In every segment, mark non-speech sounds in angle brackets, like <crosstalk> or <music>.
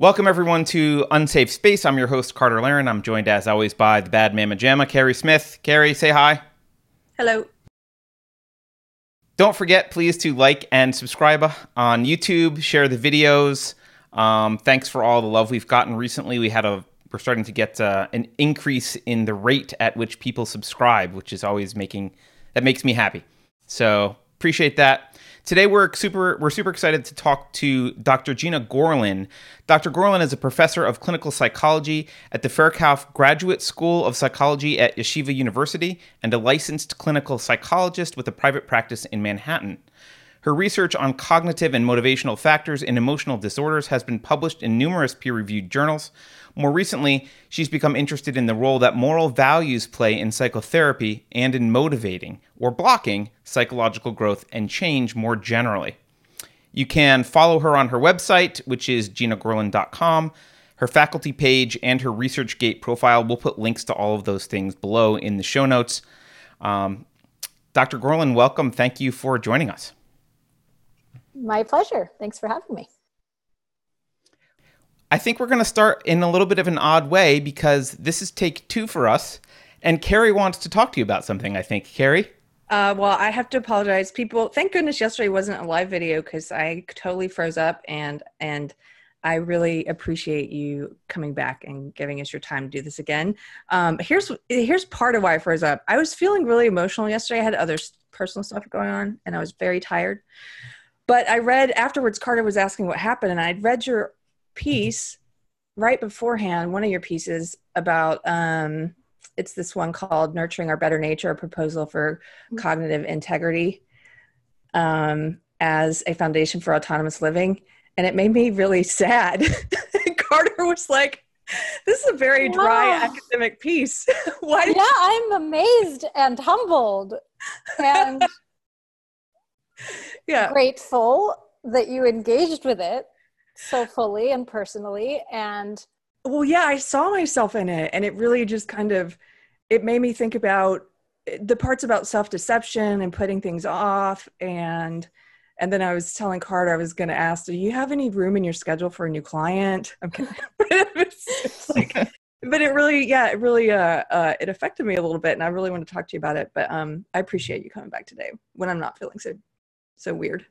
Welcome, everyone, to Unsafe Space. I'm your host, Carter Laren. I'm joined, as always, by the bad mamma jamma, Keri Smith. Keri, say hi. Hello. Don't forget, please, to like and subscribe on YouTube, share the videos. Um, thanks for all the love we've gotten recently. We had a we're starting to get uh, an increase in the rate at which people subscribe, which is always making that makes me happy. So appreciate that. Today we're super we're super excited to talk to Dr. Gena Gorlin. Dr. Gorlin is a professor of clinical psychology at the Ferkauf Graduate School of Psychology at Yeshiva University and a licensed clinical psychologist with a private practice in Manhattan. Her research on cognitive and motivational factors in emotional disorders has been published in numerous peer reviewed journals. More recently, she's become interested in the role that moral values play in psychotherapy and in motivating or blocking psychological growth and change more generally. You can follow her on her website, which is genagorlin.com, her faculty page, and her ResearchGate profile. We'll put links to all of those things below in the show notes. Um, Dr. Gorlin, welcome. Thank you for joining us. My pleasure. Thanks for having me. I think we're going to start in a little bit of an odd way because this is take two for us. And Keri wants to talk to you about something, I think. Keri? Uh, well, I have to apologize. People, thank goodness yesterday wasn't a live video because I totally froze up and, and, I really appreciate you coming back and giving us your time to do this again. Um, here's here's part of why I froze up. I was feeling really emotional yesterday. I had other personal stuff going on, and I was very tired. But I read afterwards. Carter was asking what happened, and I'd read your piece right beforehand, one of your pieces about um, it's this one called "Nurturing Our Better Nature: A Proposal for mm-hmm. Cognitive Integrity" um, as a foundation for autonomous living, and it made me really sad. <laughs> Carter was like, "This is a very dry wow. academic piece." <laughs> Why? yeah, you- I'm amazed and humbled, and <laughs> yeah, grateful that you engaged with it so fully and personally and well yeah i saw myself in it and it really just kind of it made me think about eh, the parts about self-deception and putting things off and and then i was telling carter i was going to ask do you have any room in your schedule for a new client? <laughs> Okay it's, like but it really yeah it really uh, uh it affected me a little bit and i really want to talk to you about it but um i appreciate you coming back today when i'm not feeling so so weird.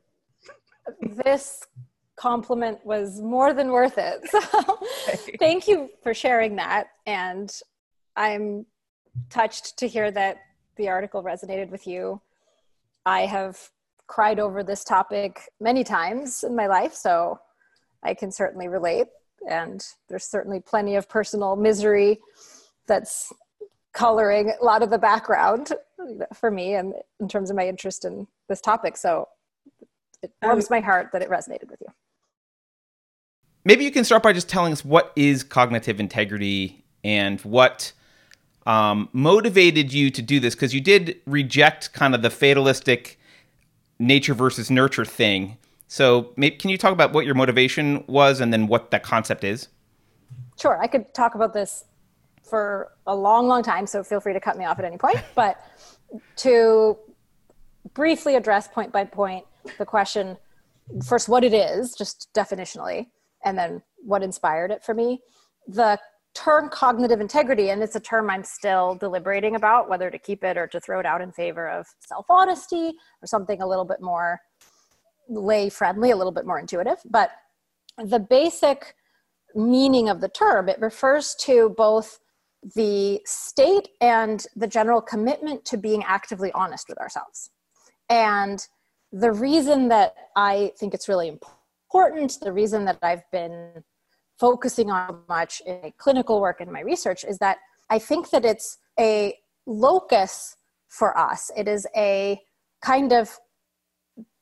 This compliment was more than worth it. <laughs> So thank you for sharing that. And I'm touched to hear that the article resonated with you. I have cried over this topic many times in my life, so I can certainly relate. And there's certainly plenty of personal misery that's coloring a lot of the background for me and in terms of my interest in this topic. So it warms um, my heart that it resonated with you maybe you can start by just telling us what is cognitive integrity and what um, motivated you to do this because you did reject kind of the fatalistic nature versus nurture thing. So, maybe, can you talk about what your motivation was and then what that concept is? Sure, I could talk about this for a long, long time. So, feel free to cut me off at any point. <laughs> But to briefly address point by point the question first, what it is, just definitionally, and then what inspired it for me. The term cognitive integrity, and it's a term I'm still deliberating about whether to keep it or to throw it out in favor of self honesty or something a little bit more lay friendly, a little bit more intuitive. But the basic meaning of the term, it refers to both the state and the general commitment to being actively honest with ourselves. And the reason that I think it's really important important, the reason that I've been focusing on much in clinical work and my research is that I think that it's a locus for us. It is a kind of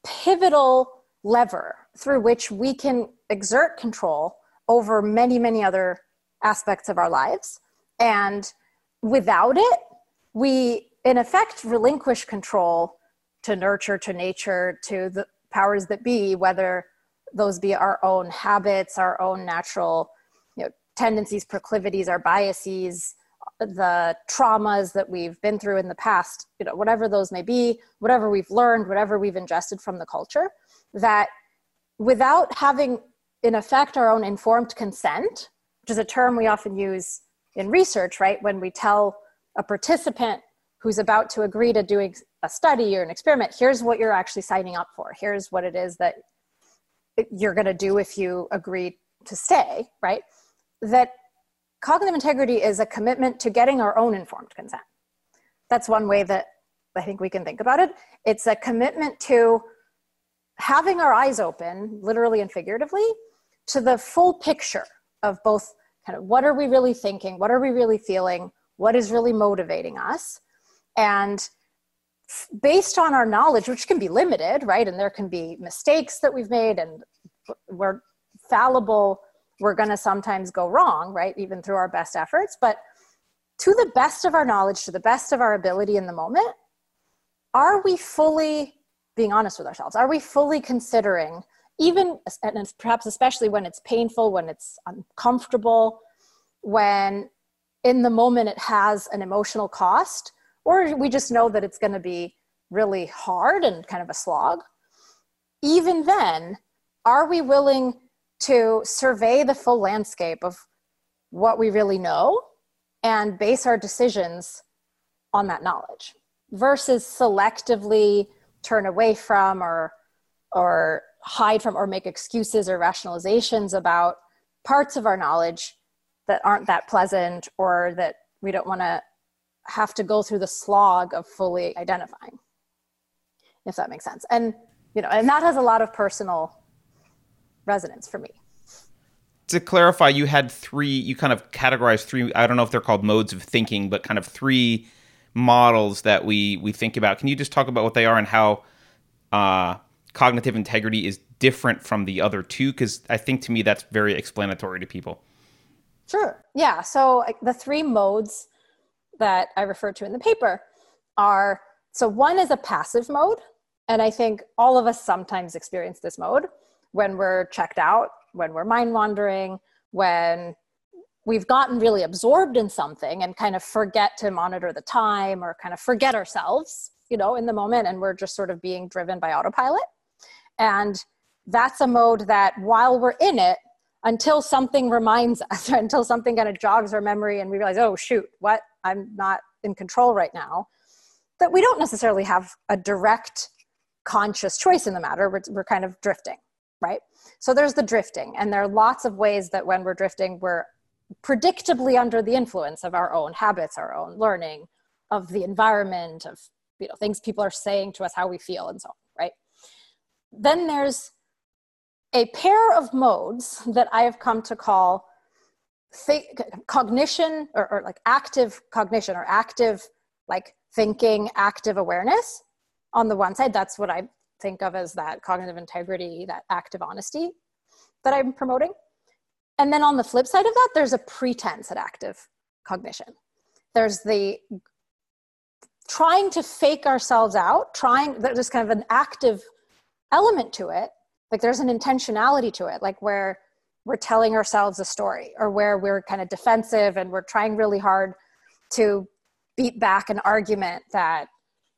pivotal lever through which we can exert control over many, many other aspects of our lives. And without it, we, in effect, relinquish control to nurture, to nature, to the powers that be, whether those be our own habits, our own natural you know, tendencies, proclivities, our biases, the traumas that we've been through in the past, you know, whatever those may be, whatever we've learned, whatever we've ingested from the culture, that without having in effect our own informed consent, which is a term we often use in research, right? When we tell a participant who's about to agree to doing a study or an experiment, here's what you're actually signing up for. Here's what it is that you're going to do if you agree to stay, right? That cognitive integrity is a commitment to getting our own informed consent. That's one way that I think we can think about it. It's a commitment to having our eyes open, literally and figuratively, to the full picture of both kind of what are we really thinking, what are we really feeling, what is really motivating us. And based on our knowledge, which can be limited, right? And there can be mistakes that we've made, and we're fallible, we're going to sometimes go wrong, right? Even through our best efforts. But to the best of our knowledge, to the best of our ability in the moment, are we fully being honest with ourselves? Are we fully considering, even and perhaps especially when it's painful, when it's uncomfortable, when in the moment it has an emotional cost? Or we just know that it's going to be really hard and kind of a slog, even then, are we willing to survey the full landscape of what we really know and base our decisions on that knowledge versus selectively turn away from or or hide from or make excuses or rationalizations about parts of our knowledge that aren't that pleasant or that we don't want to have to go through the slog of fully identifying if that makes sense. And you know and that has a lot of personal resonance for me. To clarify you had three you kind of categorized three i don't know if they're called modes of thinking but kind of three models that we we think about. Can you just talk about what they are and how uh, cognitive integrity is different from the other two? Because i think to me that's very explanatory to people. Sure. Yeah. So the three modes that I refer to in the paper are so one is a passive mode. And I think all of us sometimes experience this mode when we're checked out, when we're mind wandering, when we've gotten really absorbed in something and kind of forget to monitor the time or kind of forget ourselves, you know, in the moment. And we're just sort of being driven by autopilot. And that's a mode that while we're in it, until something reminds <laughs> us, until something kind of jogs our memory and we realize, oh, shoot, what? I'm not in control right now, that we don't necessarily have a direct conscious choice in the matter. We're, we're kind of drifting, right? So there's the drifting, and there are lots of ways that when we're drifting, we're predictably under the influence of our own habits, our own learning, of the environment, of you know things people are saying to us, how we feel, and so on, right? Then there's a pair of modes that I have come to call cognition or, or like active cognition or active like thinking, active awareness. On the one side, that's what I think of as that cognitive integrity, that active honesty that I'm promoting. And then on the flip side of that, there's a pretense at active cognition. There's the trying to fake ourselves out, trying, that there's kind of an active element to it. Like there's an intentionality to it, like where we're telling ourselves a story or where we're kind of defensive and we're trying really hard to beat back an argument that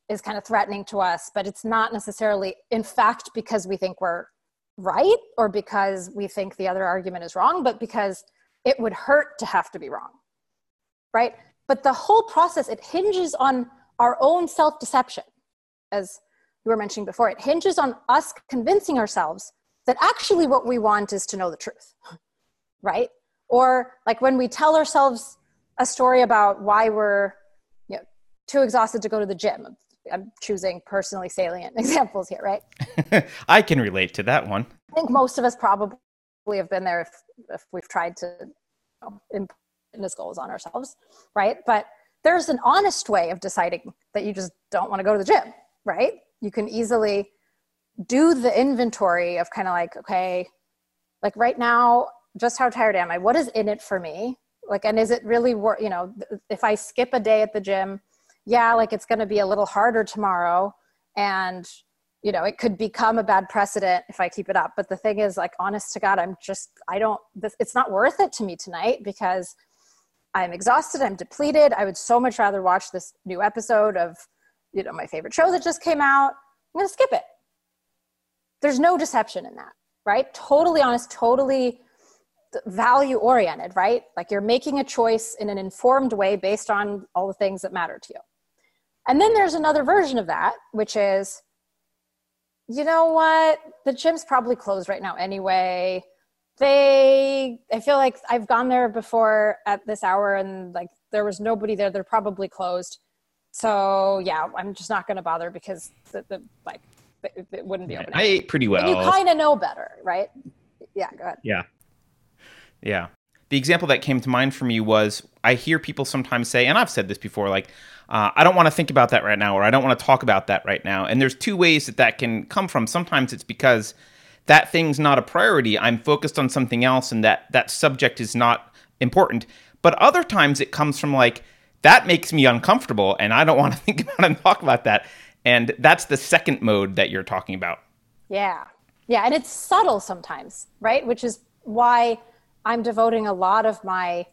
is kind of threatening to us but it's not necessarily in fact because we think we're right or because we think the other argument is wrong but because it would hurt to have to be wrong right? But the whole process it hinges on our own self-deception as you were mentioning before. It hinges on us convincing ourselves that actually what we want is to know the truth, right? Or like when we tell ourselves a story about why we're you know, too exhausted to go to the gym. I'm choosing personally salient <laughs> examples here, right? <laughs> I can relate to that one. I think most of us probably have been there if, if we've tried to you know, impose fitness goals on ourselves, right? But there's an honest way of deciding that you just don't want to go to the gym, right? You can easily do the inventory of kind of like, okay, like right now, just how tired am I? What is in it for me? Like, and is it really worth, you know, if I skip a day at the gym, yeah, like it's going to be a little harder tomorrow. And, you know, it could become a bad precedent if I keep it up. But the thing is, like, honest to God, I'm just, I don't, it's not worth it to me tonight because I'm exhausted, I'm depleted. I would so much rather watch this new episode of, you know, my favorite show that just came out. I'm going to skip it there's no deception in that right? Totally honest, totally value oriented, right? Like you're making a choice in an informed way based on all the things that matter to you. And then there's another version of that, which is, you know what? The gym's probably closed right now anyway. They, I feel like I've gone there before at this hour and like there was nobody there. They're probably closed. So yeah, I'm just not going to bother because the, the like it, it wouldn't be open. I ate pretty well. And you kind of know better, right? Yeah, go ahead. Yeah. Yeah. The example that came to mind for me was I hear people sometimes say, and I've said this before, like, uh, I don't want to think about that right now, or I don't want to talk about that right now. And there's two ways that that can come from. Sometimes it's because that thing's not a priority. I'm focused on something else, and that that subject is not important. But other times it comes from like, that makes me uncomfortable, and I don't want to <laughs> think about and talk about that. And that's the second mode that you're talking about. Yeah. Yeah. And it's subtle sometimes, right? Which is why I'm devoting a lot of my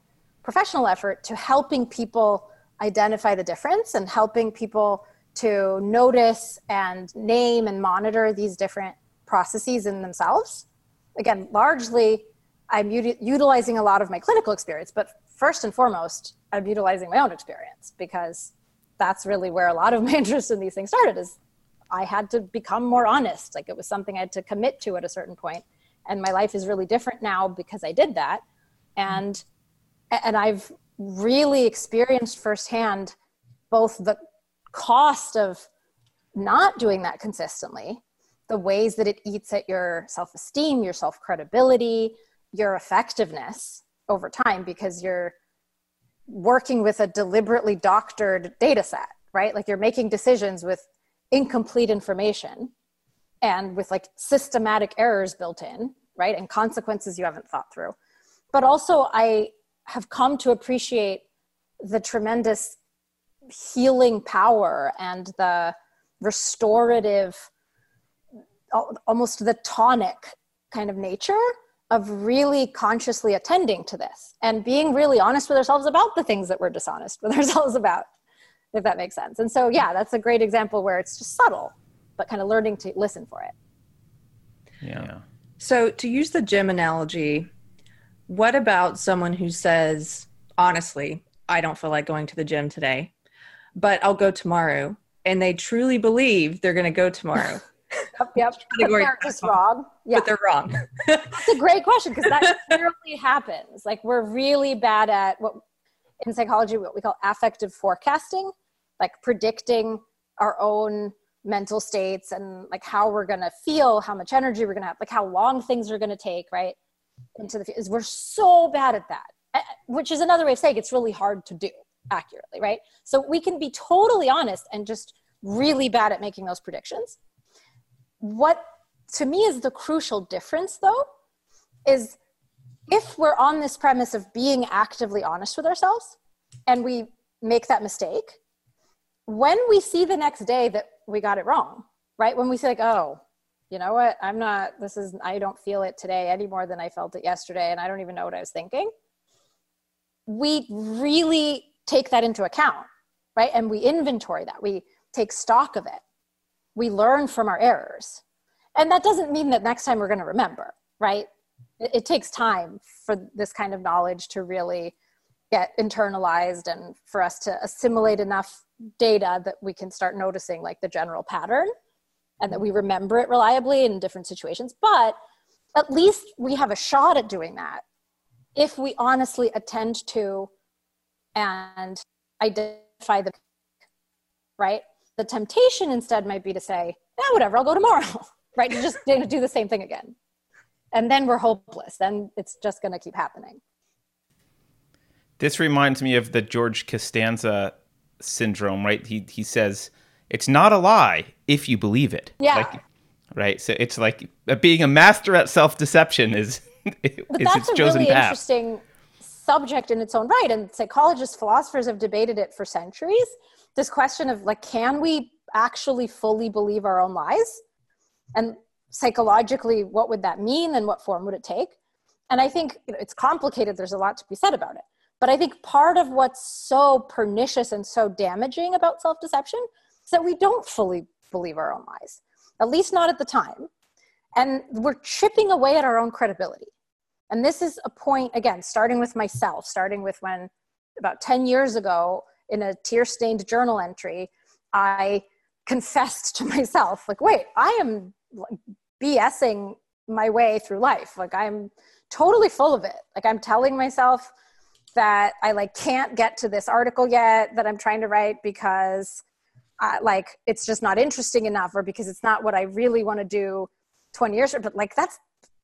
professional effort to helping people identify the difference and helping people to notice and name and monitor these different processes in themselves. Again, largely, I'm u- utilizing a lot of my clinical experience, but first and foremost, I'm utilizing my own experience because that's really where a lot of my <laughs> interest in these things started is I had to become more honest. Like it was something I had to commit to at a certain point and my life is really different now because I did that. And and I've really experienced firsthand both the cost of not doing that consistently, the ways that it eats at your self-esteem, your self-credibility, your effectiveness over time because you're working with a deliberately doctored data set, right? Like you're making decisions with incomplete information and with like systematic errors built in, right? And consequences you haven't thought through. But also, I have come to appreciate the tremendous healing power and the restorative, almost the tonic kind of nature of really consciously attending to this and being really honest with ourselves about the things that we're dishonest with <laughs> ourselves about, if that makes sense. And so, yeah, that's a great example where it's just subtle, but kind of learning to listen for it. Yeah. So, to use the gym analogy, what about someone who says, honestly, I don't feel like going to the gym today, but I'll go tomorrow, and they truly believe they're going to go tomorrow? <laughs> Yep, yep. they're just wrong. Yeah. But they're wrong. That's a great question because that <laughs> clearly happens. Like we're really bad at what in psychology what we call affective forecasting, like predicting our own mental states and like how we're going to feel, how much energy we're going to have, like how long things are going to take, right? Into the is we're so bad at that. Which is another way of saying it's really hard to do accurately, right? So we can be totally honest and just really bad at making those predictions what to me is the crucial difference though is if we're on this premise of being actively honest with ourselves and we make that mistake when we see the next day that we got it wrong right? When we say like oh you know what? I'm not this is i don't feel it today any more than i felt it yesterday and i don't even know what i was thinking we really take that into account right? And we inventory that. We take stock of it we learn from our errors. And that doesn't mean that next time we're going to remember, right? It, it, takes time for this kind of knowledge to really get internalized and for us to assimilate enough data that we can start noticing like the general pattern and that we remember it reliably in different situations. But at least we have a shot at doing that if we honestly attend to and identify the right the temptation instead might be to say, yeah, whatever, I'll go tomorrow, <laughs> right? To just <laughs> to do the same thing again. And then we're hopeless. Then it's just going to keep happening. This reminds me of the George Costanza syndrome, right? He, he says, it's not a lie if you believe it. Yeah. Like, right. So it's like uh, being a master at self deception is, <laughs> is but that's its chosen a really path. interesting subject in its own right. And psychologists, philosophers have debated it for centuries this question of like can we actually fully believe our own lies? And psychologically what would that mean and what form would it take? And i think you know, it's complicated. There's a lot to be said about it. But i think part of what's so pernicious and so damaging about self-deception is that we don't fully believe our own lies at least not at the time. And we're chipping away at our own credibility. And this is a point, again, starting with myself, starting with when about 10 years ago in a tear stained journal entry, I confessed to myself, like, wait, I am BSing my way through life. Like, I'm totally full of it. Like, I'm telling myself that I like can't get to this article yet that I'm trying to write because I, like it's just not interesting enough or because it's not what I really want to do 20 years but like that's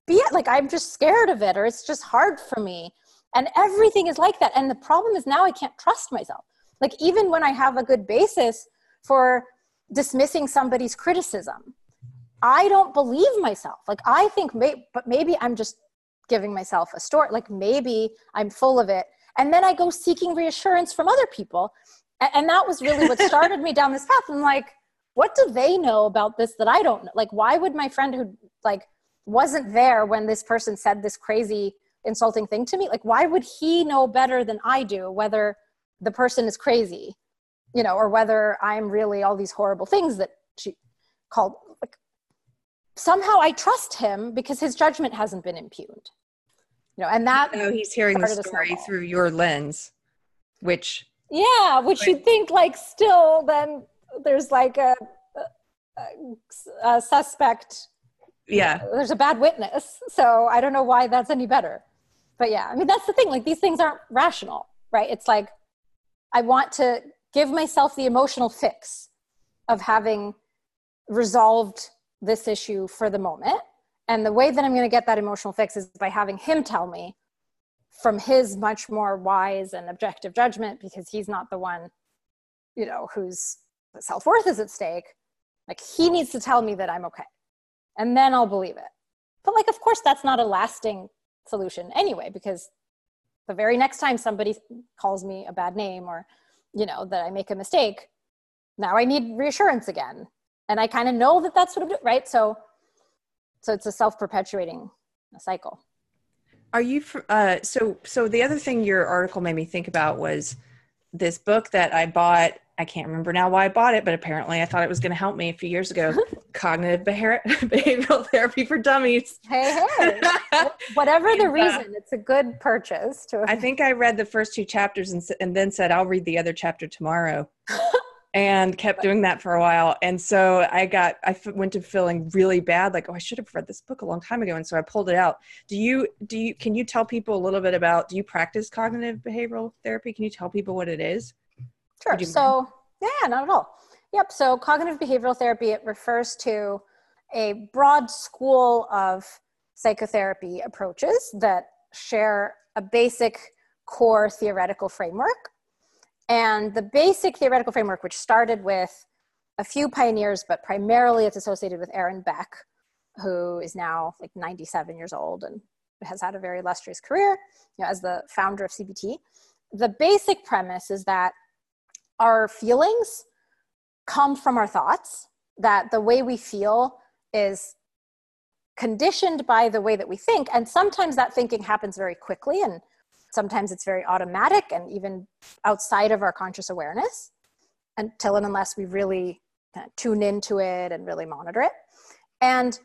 be it like I'm just scared of it or it's just hard for me and everything is like that and the problem is now I can't trust myself like even when I have a good basis for dismissing somebody's criticism I don't believe myself. Like I think may, but maybe I'm just giving myself a story. Like maybe I'm full of it. And then i go seeking reassurance from other people. And that was really what <laughs> started me down this path. I'm like what do they know about this that i don't know like why would my friend who like wasn't there when this person said this crazy insulting thing to me? Like why would he know better than i do whether the person is crazy you know or whether i'm really all these horrible things that she called like somehow i trust him because his judgment hasn't been impugned. You know and that you know, he's hearing the story through your lens which yeah which like, you'd think like still then there's like a, a, a suspect. Yeah. There's a bad witness so i don't know why that's any better. But yeah i mean that's the thing like these things aren't rational right? It's like i want to give myself the emotional fix of having resolved this issue for the moment and the way that I'm going to get that emotional fix is by having him tell me from his much more wise and objective judgment because he's not the one, you know, whose self worth is at stake. Like he needs to tell me that I'm okay. And then I'll believe it. But like, of course, that's not a lasting solution anyway, because the very next time somebody calls me a bad name or, you know, that I make a mistake, now I need reassurance again. And I kind of know that that's what I'm doing, right? So so it's a self-perpetuating cycle are you uh, so so the other thing your article made me think about was this book that i bought i can't remember now why i bought it but apparently i thought it was going to help me a few years ago. <laughs> Cognitive <laughs> behavioral therapy for dummies. Hey hey. <laughs> Whatever the reason it's a good purchase to i think i read the first two chapters and, and then said i'll read the other chapter tomorrow and kept doing that for a while. And so I got, I f- went to feeling really bad, like, oh, I should have read this book a long time ago. And so I pulled it out. Do you, do you, can you tell people a little bit about, do you practice cognitive behavioral therapy? Can you tell people what it is? Sure. So, yeah, not at all. Yep. So cognitive behavioral therapy, it refers to a broad school of psychotherapy approaches that share a basic core theoretical framework and the basic theoretical framework, which started with a few pioneers, but primarily it's associated with Aaron Beck, who is now like 97 years old and has had a very illustrious career you know, as the founder of CBT. The basic premise is that our feelings come from our thoughts, that the way we feel is conditioned by the way that we think. And sometimes that thinking happens very quickly and Sometimes it's very automatic and even outside of our conscious awareness until and unless we really kind of tune into it and really monitor it. And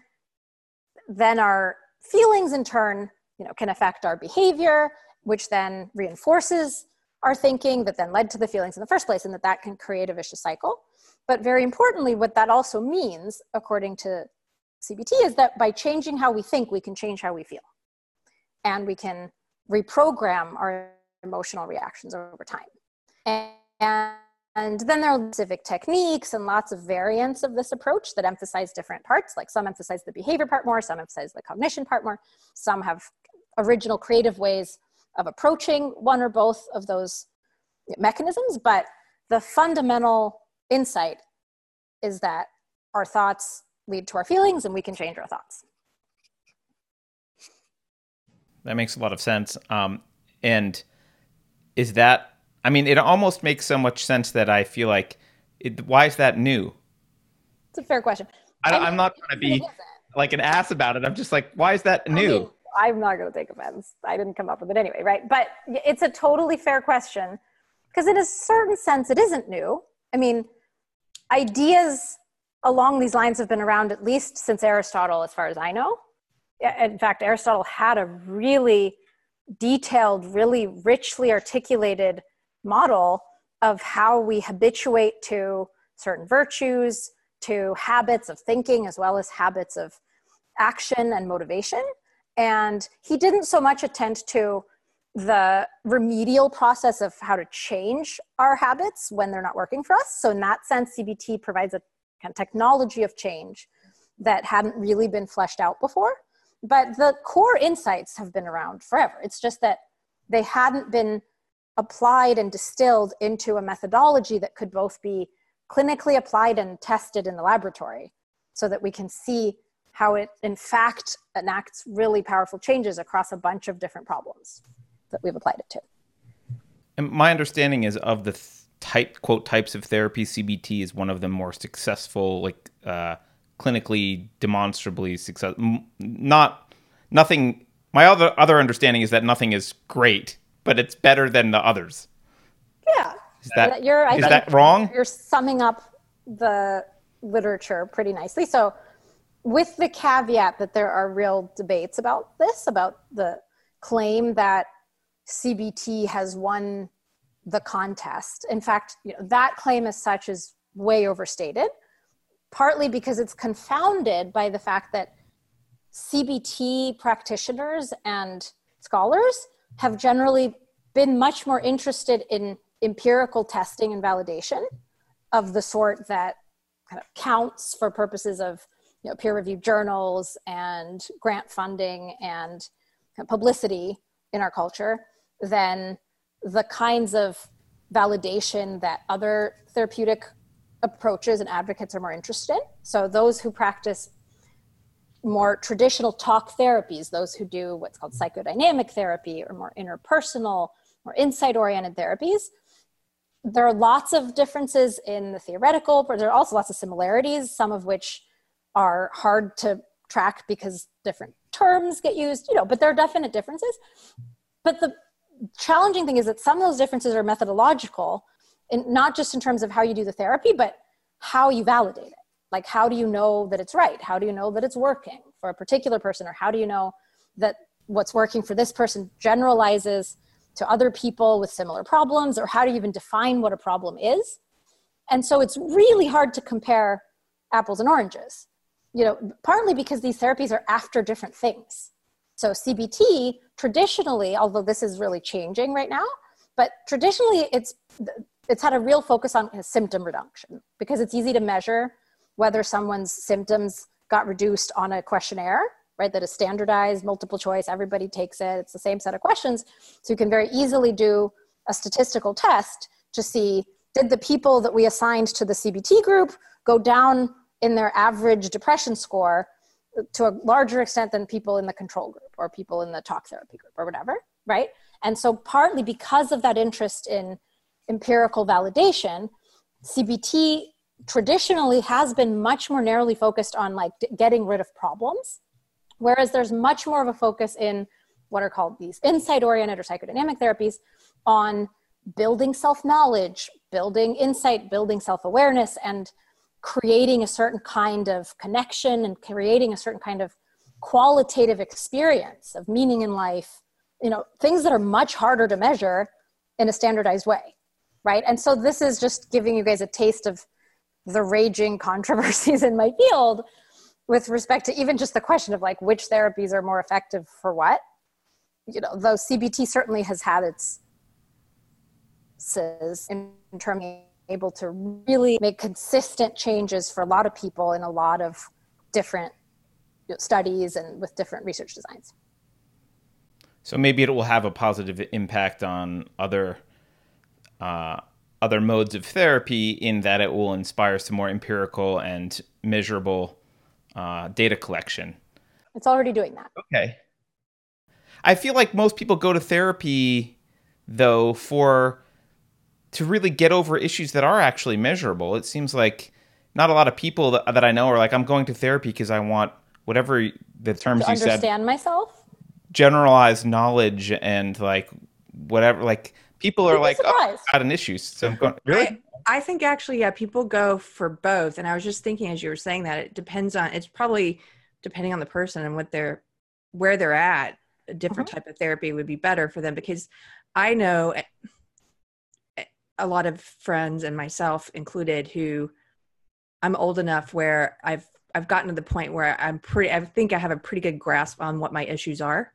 then our feelings in turn, you know, can affect our behavior, which then reinforces our thinking that then led to the feelings in the first place and that that can create a vicious cycle. But very importantly, what that also means, according to CBT, is that by changing how we think, we can change how we feel. And we can reprogram our emotional reactions over time. And, and then there are specific techniques and lots of variants of this approach that emphasize different parts. Like some emphasize the behavior part more, some emphasize the cognition part more, some have original creative ways of approaching one or both of those mechanisms. But the fundamental insight is that our thoughts lead to our feelings and we can change our thoughts. That makes a lot of sense. Um, and is that? I mean, it almost makes so much sense that I feel like, it, why is that new? It's a fair question. I, am not trying to be like an ass about it. I'm just like, why is that new? I mean, I'm not going to take offense. I didn't come up with it anyway, right? But it's a totally fair question because, in a certain sense, it isn't new. I mean, ideas along these lines have been around at least since Aristotle, as far as I know. In fact, Aristotle had a really detailed, really richly articulated model of how we habituate to certain virtues, to habits of thinking, as well as habits of action and motivation. And he didn't so much attend to the remedial process of how to change our habits when they're not working for us. So, in that sense, CBT provides a kind of technology of change that hadn't really been fleshed out before. But the core insights have been around forever. It's just that they hadn't been applied and distilled into a methodology that could both be clinically applied and tested in the laboratory so that we can see how it in fact enacts really powerful changes across a bunch of different problems that we've applied it to. And my understanding is of the th- type quote types of therapy, CBT is one of the more successful, like uh, clinically demonstrably success. Not nothing. My other other understanding is that nothing is great, but it's better than the others. Yeah, is that you're, is that wrong? You're summing up the literature pretty nicely. So, with the caveat that there are real debates about this, about the claim that CBT has won the contest. In fact, you know, that claim as such is way overstated, partly because it's confounded by the fact that CBT practitioners and scholars have generally been much more interested in empirical testing and validation of the sort that kind of counts for purposes of you know, peer-reviewed journals and grant funding and publicity in our culture than the kinds of validation that other therapeutic approaches and advocates are more interested in. So, those who practice more traditional talk therapies, those who do what's called psychodynamic therapy or more interpersonal, more insight oriented therapies, there are lots of differences in the theoretical, but there are also lots of similarities, some of which are hard to track because different terms get used, you know, but there are definite differences. But the challenging thing is that some of those differences are methodological, and not just in terms of how you do the therapy, but how you validate it. Like, how do you know that it's right? How do you know that it's working for a particular person? Or how do you know that what's working for this person generalizes to other people with similar problems? Or how do you even define what a problem is? And so it's really hard to compare apples and oranges, you know, partly because these therapies are after different things. So CBT traditionally, although this is really changing right now, but traditionally it's it's had a real focus on symptom reduction because it's easy to measure whether someone's symptoms got reduced on a questionnaire right that is standardized multiple choice everybody takes it it's the same set of questions so you can very easily do a statistical test to see did the people that we assigned to the cbt group go down in their average depression score to a larger extent than people in the control group or people in the talk therapy group or whatever, right? And so, partly because of that interest in empirical validation, CBT traditionally has been much more narrowly focused on like getting rid of problems, whereas there's much more of a focus in what are called these insight oriented or psychodynamic therapies on building self knowledge, building insight, building self awareness, and creating a certain kind of connection and creating a certain kind of qualitative experience of meaning in life you know things that are much harder to measure in a standardized way right and so this is just giving you guys a taste of the raging <laughs> controversies in my field with respect to even just the question of like which therapies are more effective for what you know though cbt certainly has had its in terms of able to really make consistent changes for a lot of people in a lot of different studies and with different research designs. So maybe it will have a positive impact on other uh, other modes of therapy in that it will inspire some more empirical and measurable uh, data collection. It's already doing that. Okay. I feel like most people go to therapy though for to really get over issues that are actually measurable. It seems like not a lot of people that, that I know are like, I'm going to therapy because I want whatever the terms to you said. Understand myself. Generalized knowledge and like whatever, like people are You'd like, oh, surprised. got an issue. So I'm going, really? I think actually, yeah, people go for both. And I was just thinking as you were saying that it depends on it's probably depending on the person and what they're where they're at. A different mm-hmm. type of therapy would be better for them because I know a- a lot of friends and myself included who I'm old enough where I've I've gotten to the point where I'm pretty I think I have a pretty good grasp on what my issues are.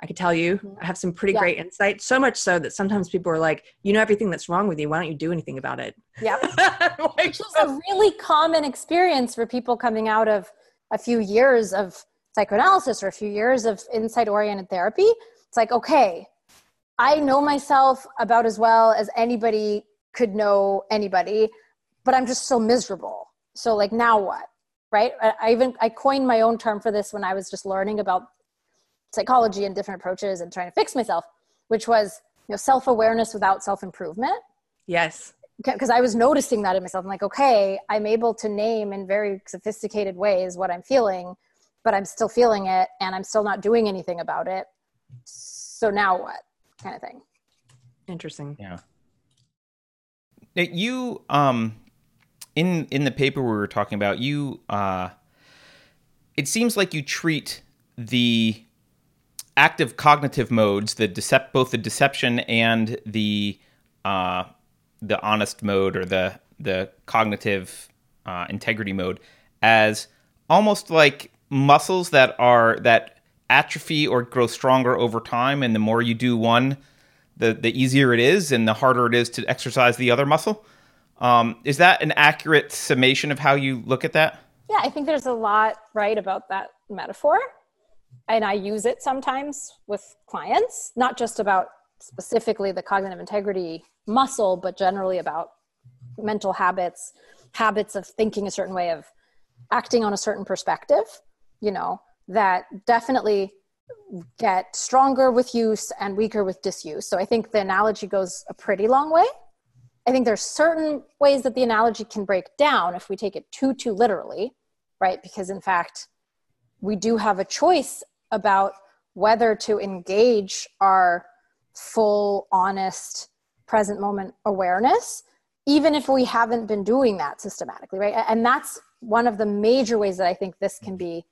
I could tell you Mhm. I have some pretty Yeah. great insight, so much so that sometimes people are like, you know everything that's wrong with you. Why don't you do anything about it? Yeah. <laughs> Like, which is a really common experience for people coming out of a few years of psychoanalysis or a few years of insight oriented therapy. It's like, okay, I know myself about as well as anybody could know anybody, but I'm just so miserable. So, like, now what? Right? I, I even I coined my own term for this when I was just learning about psychology and different approaches and trying to fix myself, which was you know self awareness without self improvement yes. because I was noticing that in myself. I'm like, okay, I'm able to name in very sophisticated ways what I'm feeling, but I'm still feeling it and I'm still not doing anything about it. So now what? Kind of thing. Interesting. Yeah. You um in in the paper we were talking about, you uh it seems like you treat the active cognitive modes, the decept both the deception and the uh the honest mode or the the cognitive uh, integrity mode as almost like muscles that are that atrophy or grow stronger over time and the more you do one the the easier it is and the harder it is to exercise the other muscle. Um, is that an accurate summation of how you look at that? Yeah, I think there's a lot right about that metaphor. And I use it sometimes with clients, not just about specifically the cognitive integrity muscle, but generally about mental habits, habits of thinking a certain way, of acting on a certain perspective, you know, that definitely get stronger with use and weaker with disuse. So I think the analogy goes a pretty long way. I think there's certain ways that the analogy can break down if we take it too too literally, right? Because in fact, we do have a choice about whether to engage our full, honest, present moment awareness, even if we haven't been doing that systematically, right? And that's one of the major ways that I think this can be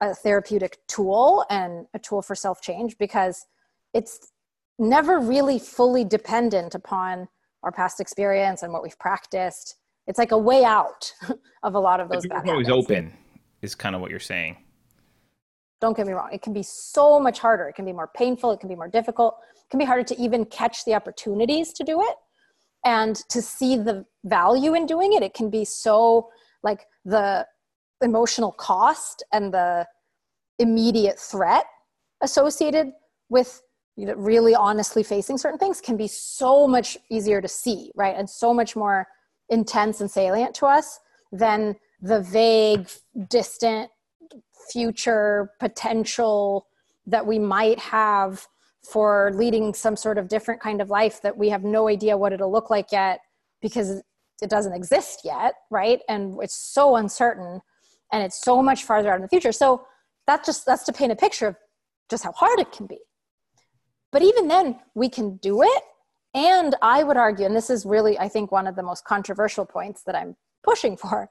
a therapeutic tool and a tool for self change because it's never really fully dependent upon our past experience and what we've practiced. It's like a way out <laughs> of a lot of those The always open, is kind of what you're saying. Don't get me wrong. It can be so much harder. It can be more painful. It can be more difficult. It can be harder to even catch the opportunities to do it and to see the value in doing it. It can be so like the emotional cost and the immediate threat associated with you know, really honestly facing certain things can be so much easier to see, right? And so much more intense and salient to us than the vague, distant future potential that we might have for leading some sort of different kind of life that we have no idea what it'll look like yet because it doesn't exist yet, right? And it's so uncertain and it's so much farther out in the future. So that just that's to paint a picture of just how hard it can be. But even then, we can do it. And I would argue, and this is really, I think, one of the most controversial points that I'm pushing for,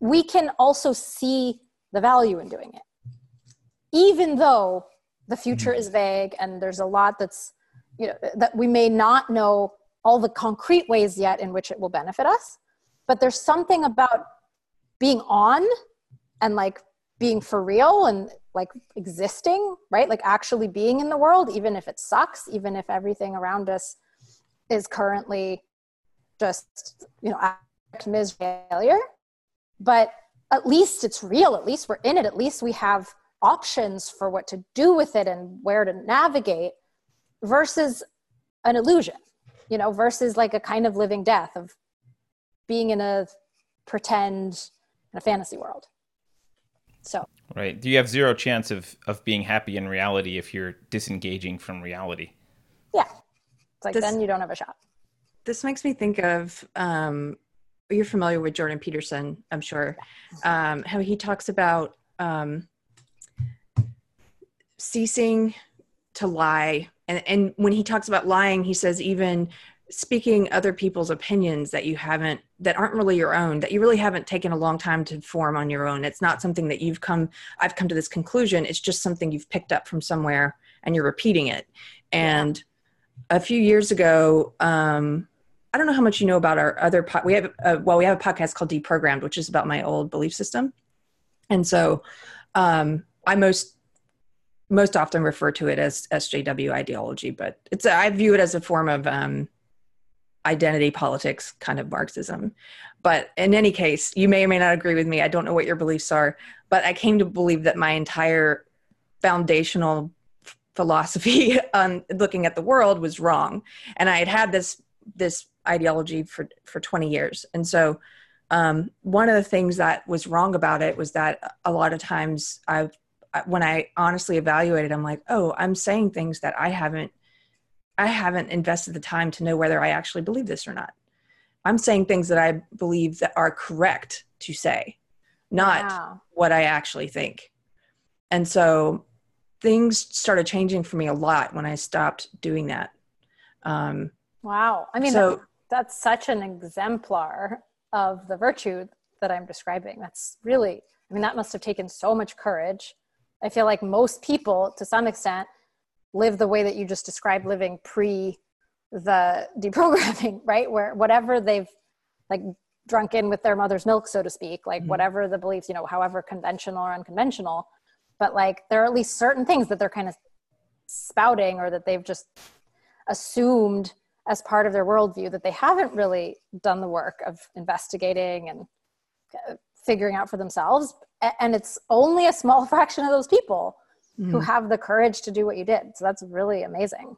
we can also see the value in doing it. Even though the future mm-hmm. is vague and there's a lot that's, you know, that we may not know all the concrete ways yet in which it will benefit us. But there's something about being on and like being for real and like existing, right? Like actually being in the world, even if it sucks, even if everything around us is currently just, you know, misery failure. But at least it's real. At least we're in it. At least we have options for what to do with it and where to navigate versus an illusion, you know, versus like a kind of living death of being in a pretend in a fantasy world. So Right. Do you have zero chance of, of being happy in reality if you're disengaging from reality? yeah, it's like This- then you don't have a shot. This makes me think of um, you're familiar with Jordan Peterson, I'm sure. Um, how he talks about um, ceasing to lie. And and when he talks about lying he says even speaking other people's opinions that you haven't that aren't really your own that you really haven't taken a long time to form on your own. It's not something that you've come i've come to this conclusion. It's just something you've picked up from somewhere and you're repeating it. And a few years ago um i don't know how much you know about our other po- we have a, well we have a podcast called deprogrammed which is about my old belief system and so um i most most often refer to it as SJW ideology, but it's I view it as a form of um, identity politics kind of Marxism. But in any case, you may or may not agree with me. I don't know what your beliefs are, but I came to believe that my entire foundational philosophy <laughs> on looking at the world was wrong, and I had had this this ideology for for 20 years, and so. Um, one of the things that was wrong about it was that a lot of times I've when I honestly evaluated, I'm like, oh, I'm saying things that I haven't I haven't invested the time to know whether I actually believe this or not. I'm saying things that I believe that are correct to say, not wow. what I actually think. And so things started changing for me a lot when I stopped doing that. Um, wow. I mean, so, that's, such an exemplar of the virtue that I'm describing. That's really, I mean, that must have taken so much courage. I feel like most people, to some extent, live the way that you just described living pre the <laughs> deprogramming, right? Where whatever they've like drunk in with their mother's milk, so to speak, like mm-hmm. whatever the beliefs, you know, however conventional or unconventional, but like there are at least certain things that they're kind of spouting or that they've just assumed as part of their worldview that they haven't really done the work of investigating and uh, figuring out for themselves. And it's only a small <laughs> fraction of those people mm-hmm. who have the courage to do what you did. So that's really amazing.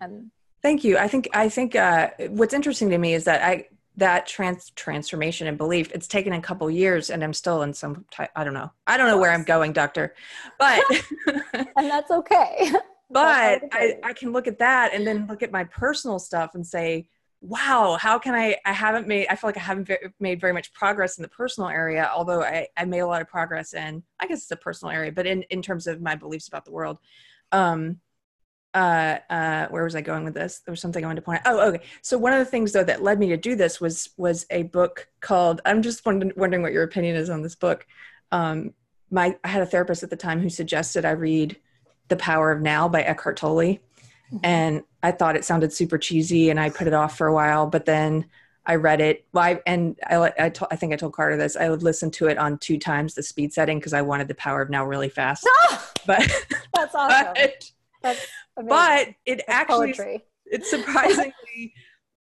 And thank you. I think I think uh, what's interesting to me is that I that trans transformation and belief it's taken a couple years and i'm still in some type i don't know i don't know where i'm going doctor but <laughs> and that's okay <laughs> but I, I can look at that and then look at my personal stuff and say wow how can i i haven't made i feel like i haven't made very much progress in the personal area although i i made a lot of progress in i guess it's a personal area but in in terms of my beliefs about the world. Um uh uh where was i going with this? There was something i wanted to point out. Oh okay. So one of the things though that led me to do this was was a book called i'm just wondering, wondering what your opinion is on this book. Um my i had a therapist at the time who suggested i read the power of now by eckhart tolle mm-hmm. and I thought it sounded super cheesy and I put it off for a while, but then I read it. Well, I, and I, I, to, I think I told Carter this. I would listen to it on two times the speed setting because I wanted the power of now really fast. <laughs> but <laughs> that's <laughs> awesome. But, that's but it that's actually poetry. it surprisingly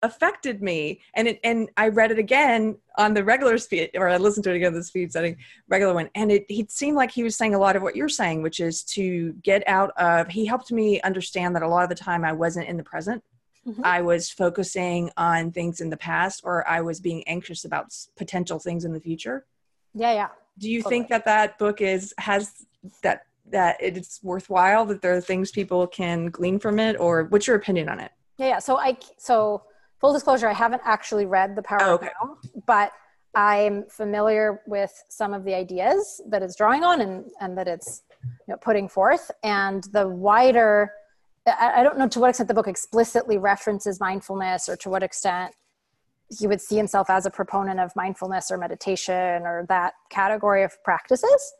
affected me. And it and i read it again on the regular speed or i listened to it again the speed setting regular one. And it he seemed like he was saying a lot of what you're saying which is to get out of he helped me understand that a lot of the time i wasn't in the present. Mm-hmm. i was focusing on things in the past or i was being anxious about potential things in the future. Yeah yeah. Do you totally. think that that book is has that that it's worthwhile that there are things people can glean from it or what's your opinion on it? Yeah yeah. So i so full disclosure, I haven't actually read The oh, Power oh, okay. of Now, but I'm familiar with some of the ideas that it's drawing on and, and that it's you know, putting forth. And the wider, I, I don't know to what extent the book explicitly references mindfulness or to what extent he would see himself as a proponent of mindfulness or meditation or that category of practices.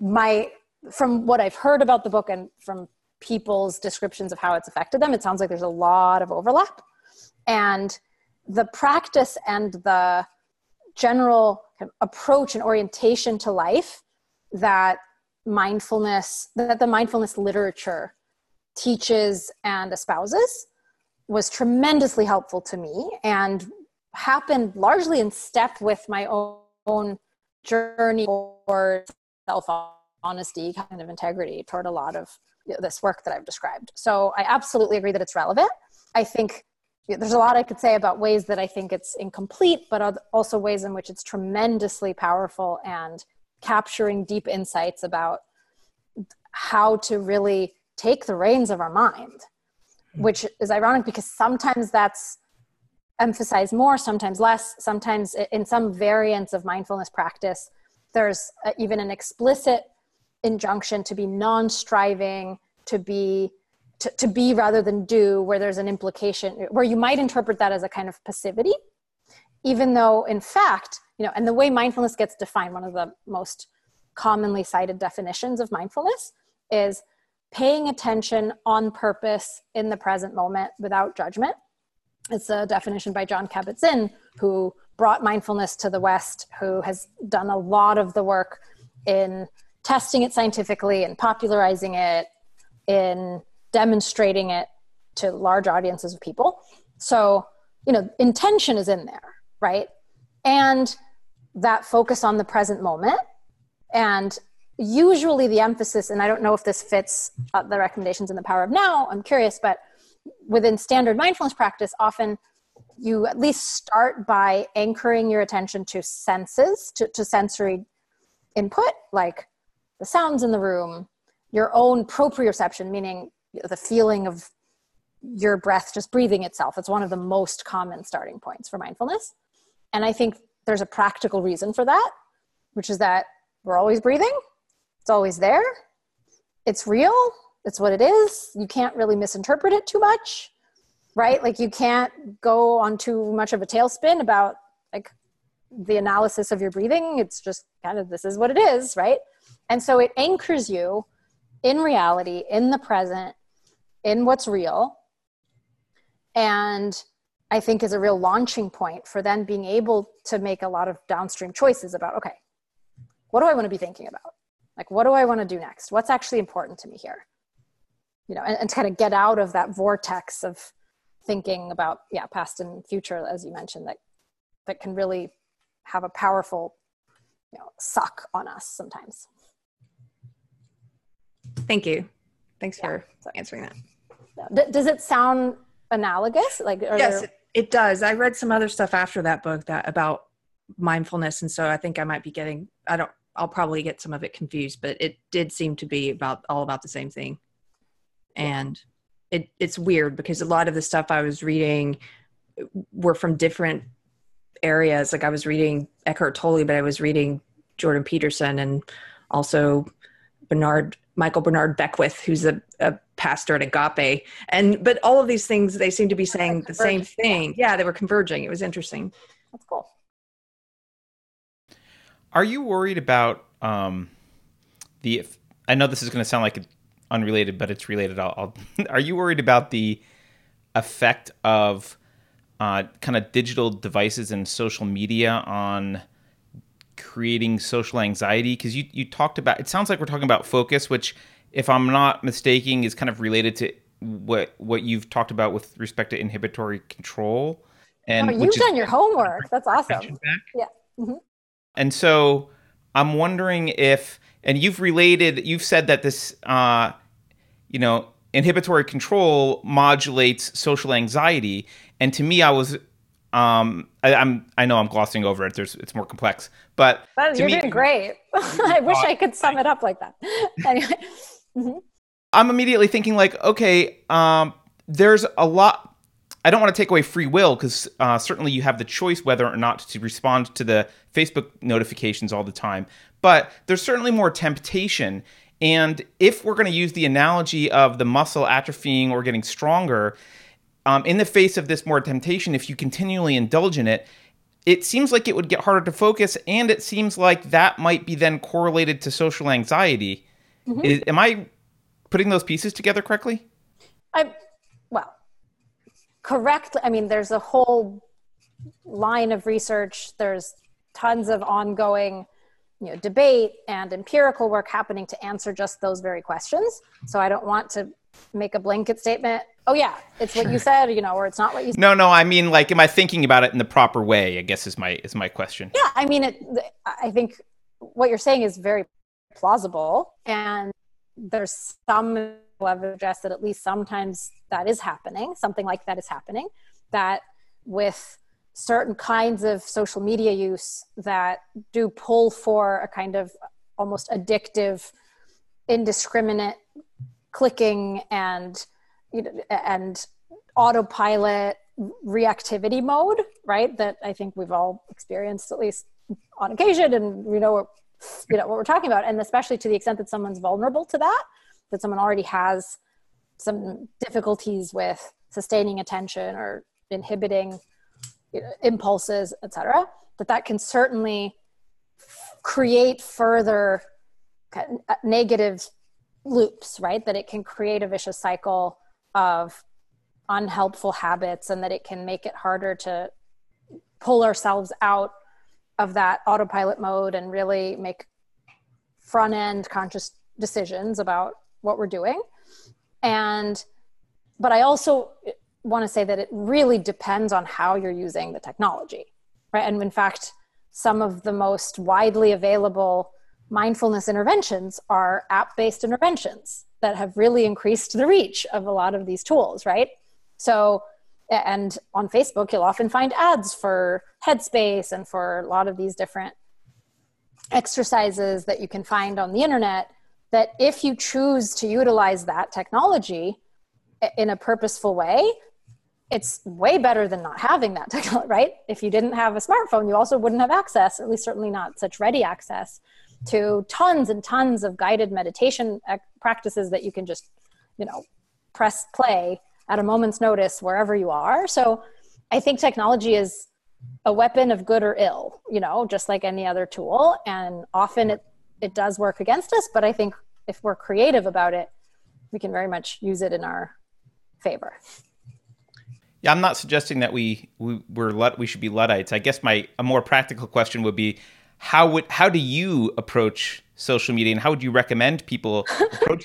My, from what I've heard about the book and from people's descriptions of how it's affected them, it sounds like there's a lot of overlap and the practice and the general approach and orientation to life that mindfulness that the mindfulness literature teaches and espouses was tremendously helpful to me and happened largely in step with my own journey or self honesty kind of integrity toward a lot of this work that i've described. So i absolutely agree that it's relevant. I think there's a lot I could say about ways that I think it's incomplete, but also ways in which it's tremendously powerful and capturing deep insights about how to really take the reins of our mind, hmm. which is ironic because sometimes that's emphasized more, sometimes less, sometimes in some variants of mindfulness practice, there's even an explicit injunction to be non striving, to be to, to be rather than do, where there's an implication, where you might interpret that as a kind of passivity, even though in fact, you know, and the way mindfulness gets defined, one of the most commonly cited definitions of mindfulness is paying attention on purpose in the present moment without judgment. It's a definition by Jon Kabat-Zinn, who brought mindfulness to the West, who has done a lot of the work in testing it scientifically and popularizing it, in demonstrating it to large audiences of people. So, you know, intention is in there, right? And that focus on the present moment. And usually the emphasis, and I don't know if this fits uh, the recommendations in the power of now, I'm curious, but within standard mindfulness practice, often you at least start by anchoring your attention to senses, to, to sensory input, like the sounds in the room, your own proprioception, meaning the feeling of your breath just breathing itself. It's one of the most common starting points for mindfulness. And I think there's a practical reason for that, which is that we're always breathing, it's always there, it's real, it's what it is. You can't really misinterpret it too much, right? Like you can't go on too much of a tailspin about like the analysis of your breathing. It's just kind of this is what it is, right? And so it anchors you in reality, in the present, in what's real. And I think is a real launching point for then being able to make a lot of downstream choices about okay, what do I want to be thinking about? Like, what do I want to do next? What's actually important to me here? You know, and, and to kind of get out of that vortex of thinking about, yeah, past and future, as you mentioned, that that can really have a powerful, you know, suck on us sometimes. Thank you. Thanks yeah. for answering that. D- does it sound analogous? Like, yes, there... it, it does. I read some other stuff after that book that about mindfulness, and so I think I might be getting. I don't. I'll probably get some of it confused, but it did seem to be about all about the same thing. And it it's weird because a lot of the stuff I was reading were from different areas. Like I was reading Eckhart Tolle, but I was reading Jordan Peterson and also Bernard Michael Bernard Beckwith, who's a, a pastor at Agape. And but all of these things they seem to be saying the same thing. Yeah, they were converging. It was interesting. That's cool. Are you worried about um, the? I know this is going to sound like unrelated, but it's related. I'll, I'll <laughs> are you worried about the effect of uh, kind of digital devices and social media on creating social anxiety? Because you you talked about it sounds like we're talking about focus, which if I'm not mistaken is kind of related to what what you've talked about with respect to inhibitory control. And oh, you've done your homework. That's awesome. Yeah. Mm-hmm. And so I'm wondering if, and you've related, you've said that this, uh, you know, inhibitory control modulates social anxiety. And to me, I was, um, I, am I know I'm glossing over it. There's, it's more complex, but you're me, doing great. <laughs> I wish I could sum it up like that. <laughs> anyway. Mm-hmm. I'm immediately thinking like, okay, um, there's a lot I don't want to take away free will because uh, certainly you have the choice whether or not to respond to the Facebook notifications all the time. But there's certainly more temptation. And if we're going to use the analogy of the muscle atrophying or getting stronger, um, in the face of this more temptation, if you continually indulge in it, it seems like it would get harder to focus. And it seems like that might be then correlated to social anxiety. Mm-hmm. Is, am I putting those pieces together correctly? I well, correctly i mean there's a whole line of research there's tons of ongoing you know debate and empirical work happening to answer just those very questions so i don't want to make a blanket statement oh yeah it's what you said you know or it's not what you said. no no i mean like am i thinking about it in the proper way i guess is my is my question yeah i mean it i think what you're saying is very plausible and there's some have addressed that at least sometimes that is happening, something like that is happening, that with certain kinds of social media use that do pull for a kind of almost addictive, indiscriminate clicking and you know, and autopilot reactivity mode, right? That I think we've all experienced at least on occasion, and we know you know what we're talking about, and especially to the extent that someone's vulnerable to that that someone already has some difficulties with sustaining attention or inhibiting you know, impulses, etc., that that can certainly create further uh, negative loops, right? That it can create a vicious cycle of unhelpful habits and that it can make it harder to pull ourselves out of that autopilot mode and really make front end conscious decisions about what we're doing. And, but I also want to say that it really depends on how you're using the technology, right? And in fact, some of the most widely available mindfulness interventions are app based interventions that have really increased the reach of a lot of these tools, right? So, and on Facebook, you'll often find ads for Headspace and for a lot of these different exercises that you can find on the internet. That if you choose to utilize that technology in a purposeful way, it's way better than not having that <laughs> technology, right? If you didn't have a smartphone, you also wouldn't have access, at least certainly not such ready access to tons and tons of guided meditation practices that you can just, you know, press play at a moment's notice wherever you are. So I think technology is a weapon of good or ill, you know, just like any other tool. And often it, it does work against us, but I think if we're creative about it, we can very much use it in our favor. Yeah, I'm not suggesting that we we we're we should be luddites. I guess my a more practical question would be how would how do you approach social media and how would you recommend people <laughs> approach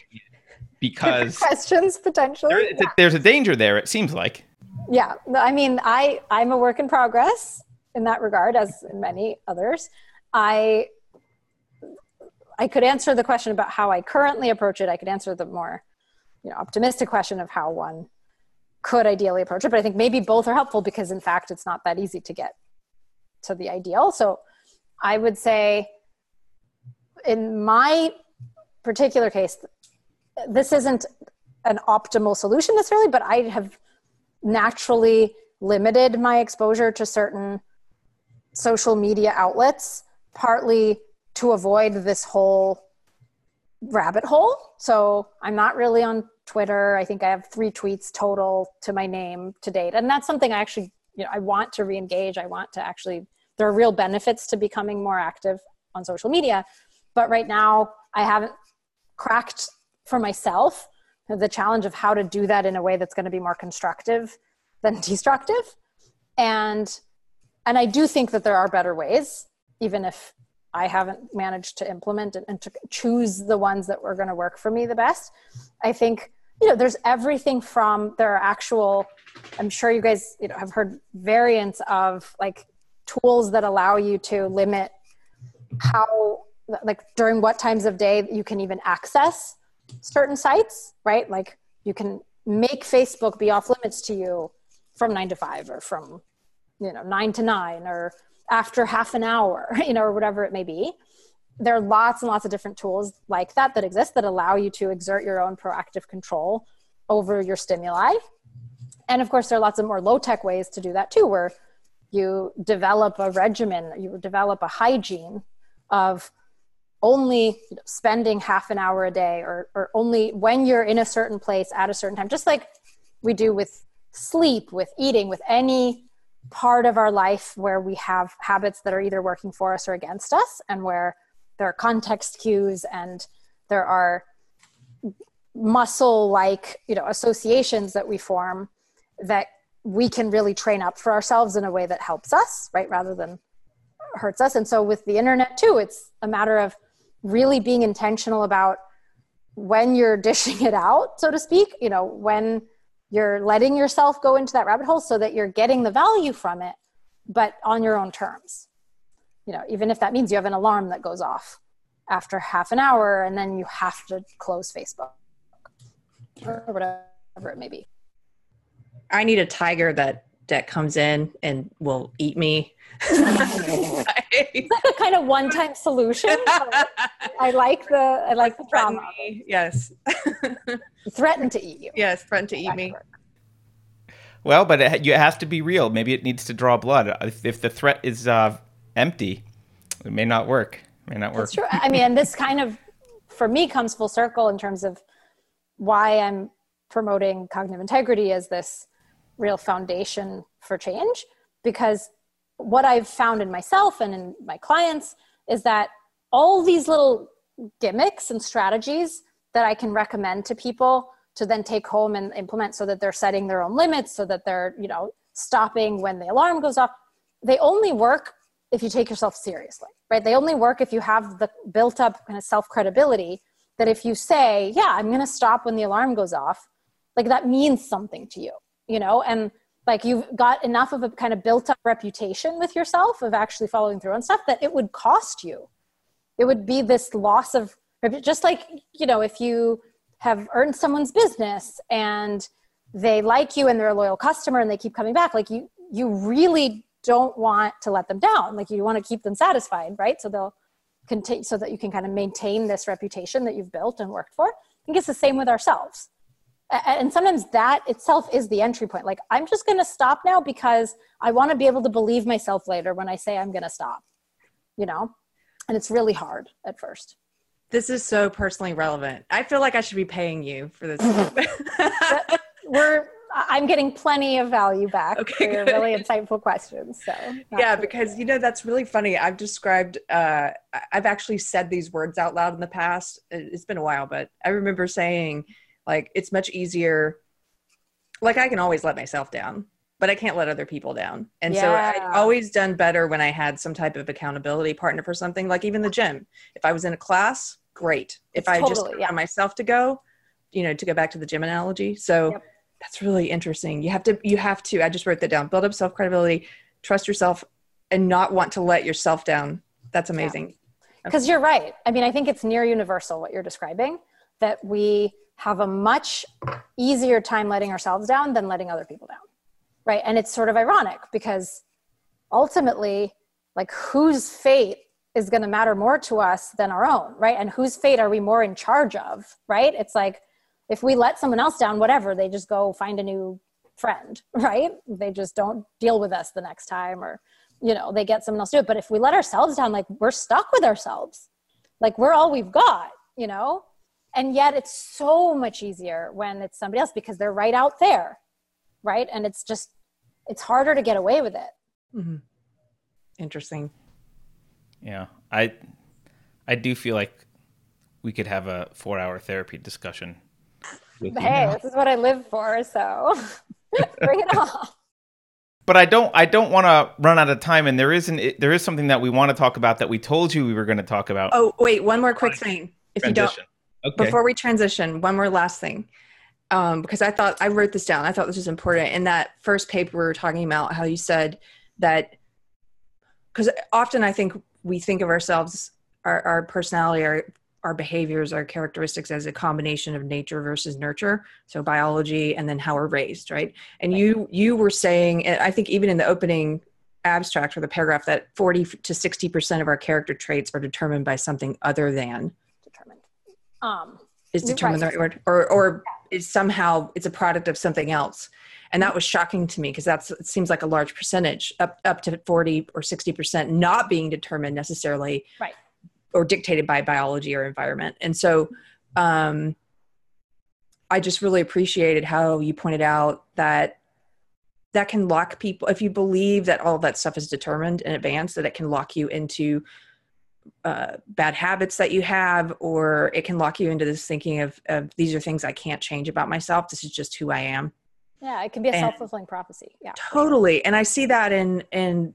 Because questions potentially. There, yeah. There's a danger there. It seems like. Yeah, I mean, I I'm a work in progress in that regard, as many others. I I could answer the question about how I currently approach it. I could answer the more, you know, optimistic question of how one could ideally approach it. But I think maybe both are helpful because, in fact, it's not that easy to get to the ideal. So I would say, in my particular case, this isn't an optimal solution necessarily, but I have naturally limited my exposure to certain social media outlets, partly to avoid this whole rabbit hole. So I'm not really on Twitter. I think I have three tweets total to my name to date. And that's something I actually, you know, I want to re-engage. I want to actually, there are real benefits to becoming more active on social media. But right now I haven't cracked for myself the challenge of how to do that in a way that's going to be more constructive than <laughs> destructive. And and I do think that there are better ways, even if I haven't managed to implement and, and to choose the ones that were going to work for me the best. I think you know there's everything from there are actual i'm sure you guys you know have heard variants of like tools that allow you to limit how like during what times of day you can even access certain sites right like you can make facebook be off limits to you from 9 to 5 or from you know 9 to 9 or after half an hour <laughs> you know or whatever it may be there are lots and lots of different tools like that that exist that allow you to exert your own proactive control over your stimuli. And of course, there are lots of more low tech ways to do that too, where you develop a regimen, you develop a hygiene of only spending half an hour a day or, or only when you're in a certain place at a certain time, just like we do with sleep, with eating, with any part of our life where we have habits that are either working for us or against us, and where there are context cues and there are muscle like you know associations that we form that we can really train up for ourselves in a way that helps us right rather than hurts us. And so with the internet too it's a matter of really being intentional about when you're <laughs> dishing it out so to speak you know when you're letting yourself go into that rabbit hole so that you're getting the value from it but on your own terms. You know even if that means you have an alarm that goes off after half an hour and then you have to close facebook or whatever it may be. I need a tiger that that comes in and will eat me <laughs> <laughs> it's like a kind of one-time solution i like the i like the threaten me. yes threaten to eat you yes threaten to eat me well but it, you have to be real maybe it needs to draw blood if, if the threat is uh, empty, it may not work. It may not work. That's true. I mean, this kind of, for me, comes full circle in terms of why I'm promoting cognitive integrity as this real foundation for change because what I've found in myself and in my clients is that all these little gimmicks and strategies that I can recommend to people to then take home and implement so that they're setting their own limits so that they're you know stopping when the alarm goes off they only work if you take yourself seriously right? They only work if you have the built up kind of self credibility that if you say yeah i'm going to stop when the alarm goes off like that means something to you you know? And like you've got enough of a kind of built up reputation with yourself of actually following through on stuff that it would cost you. It would be this loss of just like you know if you have earned someone's business and they like you and they're a loyal customer and they keep coming back like you you really don't want to let them down. Like you want to keep them satisfied right? So they'll continue so that you can kind of maintain this reputation that you've built and worked for. I think it's the same with ourselves and sometimes that itself is the entry point like i'm just going to stop now because i want to be able to believe myself later when i say i'm going to stop you know and it's really hard at first this is so personally relevant. I feel like I should be paying you for this. <laughs> We're I'm getting plenty of value back okay, for your really insightful questions. So yeah, because you know that's really funny. I've described. Uh, I've actually said these words out loud in the past. It's been a while, but I remember saying like it's much easier. Like I can always let myself down, but I can't let other people down. And yeah. so I always done better when I had some type of accountability partner for something. Like even the gym, if I was in a class, great. If I totally, just yeah. myself to go, you know, to go back to the gym analogy. So yep. that's really interesting. You have to, you have to, I just wrote that down, build up self credibility, trust yourself and not want to let yourself down. That's amazing. Because yeah. you're right. I mean, I think it's near universal what you're describing that we have a much easier time letting ourselves down than letting other people down. Right. And it's sort of ironic because ultimately, like whose fate is going to matter more to us than our own, right? And whose fate are we more in charge of, right? It's like if we let someone else down, whatever, they just go find a new friend, <laughs> right? They just don't deal with us the next time or, you know, they get someone else to do it. But if we let ourselves down, like we're stuck with ourselves. Like we're all we've got, you know? And yet it's so much easier when it's somebody else because they're right out there, right? And it's just, it's harder to get away with it. Mm-hmm. Interesting. Yeah, I I do feel like we could have a four hour therapy discussion. Hey, this is what I live for, so <laughs> bring it on. But I don't I don't want to run out of time, and there isn't there is something that we want to talk about that we told you we were going to talk about. Oh wait, one more quick thing. If transition. you don't, okay. before we transition, one more last thing. Um, because I thought I wrote this down. I thought this was important. In that first paper, we were talking about how you said that because often I think we think of ourselves our, our personality our our behaviors our characteristics as a combination of nature versus nurture so biology and then how we're raised right and you you were saying i think even in the opening abstract or the paragraph that 40 to 60% of our character traits are determined by something other than um is determined right. the right word or or yeah. is somehow it's a product of something else and that was shocking to me because that's it seems like a large percentage up up to 40 or 60 percent not being determined necessarily right or dictated by biology or environment and so um i just really appreciated how you pointed out that that can lock people if you believe that all that stuff is determined in advance that it can lock you into uh, bad habits that you have or it can lock you into this thinking of, of these are things i can't change about myself this is just who i am yeah, it can be a self fulfilling prophecy. Yeah, totally. And I see that in in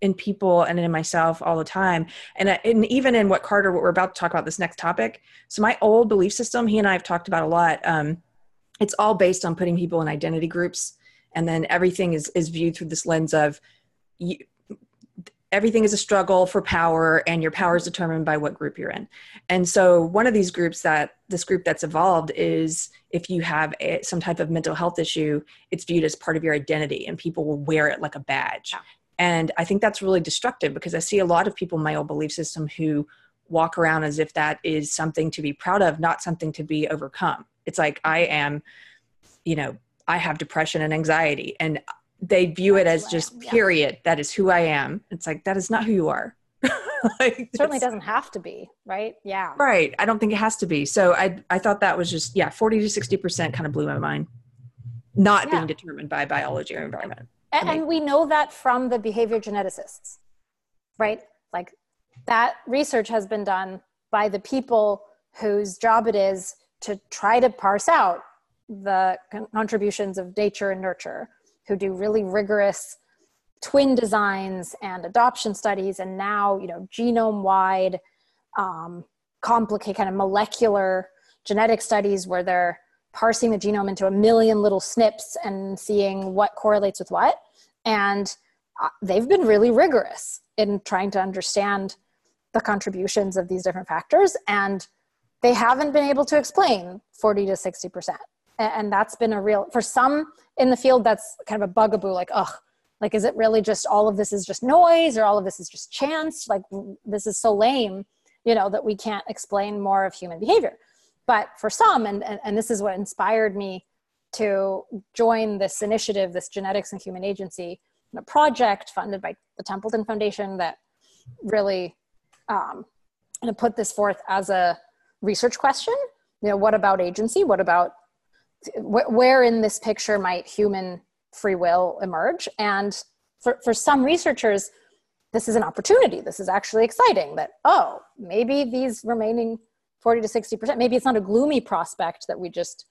in people and in myself all the time, and and even in what Carter, what we're about to talk about this next topic. So my old belief system, he and I have talked about a lot. Um, it's all based on putting people in identity groups, and then everything is is viewed through this lens of you, everything is a struggle for power and your power is determined by what group you're in. And so one of these groups that this group that's evolved is if you have a, some type of mental health issue it's viewed as part of your identity and people will wear it like a badge. And i think that's really destructive because i see a lot of people in my old belief system who walk around as if that is something to be proud of not something to be overcome. It's like i am you know i have depression and anxiety and they view it as just period. That is who I am. It's like that is not who you are. <laughs> like, certainly doesn't have to be, right? Yeah. Right. I don't think it has to be. So I I thought that was just yeah, 40 to 60% kind of blew my mind. Not yeah. being determined by biology or environment. And, and we know that from the behavior geneticists, right? Like that research has been done by the people whose job it is to try to parse out the contributions of nature and nurture, who do really rigorous twin designs and adoption studies, and now you know genome wide, um, complicated kind of molecular genetic studies where they're parsing the genome into a million little snips and seeing what correlates with what. And uh, they've been really rigorous in trying to understand the contributions of these different factors. And they haven't been able to explain 40 to 60%. And that's been a real, for some in the field, that's kind of a bugaboo like, ugh, like, is it really just all of this is just noise or all of this is just chance? Like, this is so lame, you know, that we can't explain more of human behavior. But for some, and, and, and this is what inspired me to join this initiative, this Genetics and Human Agency a project funded by the Templeton Foundation that really um, to put this forth as a research question. You know, what about agency? What about where in this picture might human free will emerge? And for, for some researchers, this is an opportunity. This is actually exciting that, oh, maybe these remaining 40 to 60%, maybe it's not a gloomy prospect that we just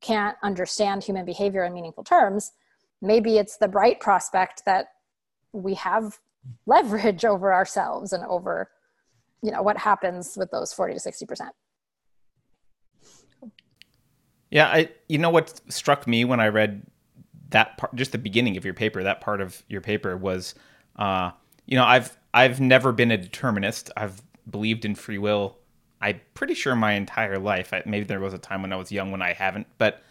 can't understand human behavior in meaningful terms. Maybe it's the bright prospect that we have leverage <laughs> over ourselves and over you know what happens with those 40 to 60 percent yeah i you know what struck me when i read that part just the beginning of your paper that part of your paper was uh you know i've i've never been a determinist. I've believed in free will i'm pretty sure my entire life. I, maybe there was a time when i was young when i haven't but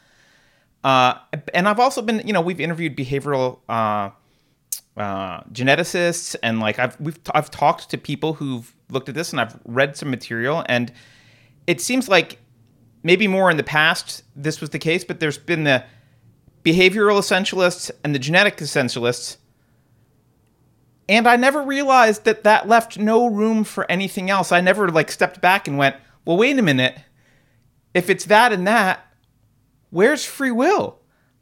uh and i've also been you know we've interviewed behavioral uh uh, geneticists and like I've we've I've talked to people who've looked at this and I've read some material and it seems like maybe more in the past this was the case, but there's been the behavioral essentialists and the genetic essentialists. And I never realized that that left no room for anything else. I never like stepped back and went, "Well, wait a minute. If it's that and that, where's free will?"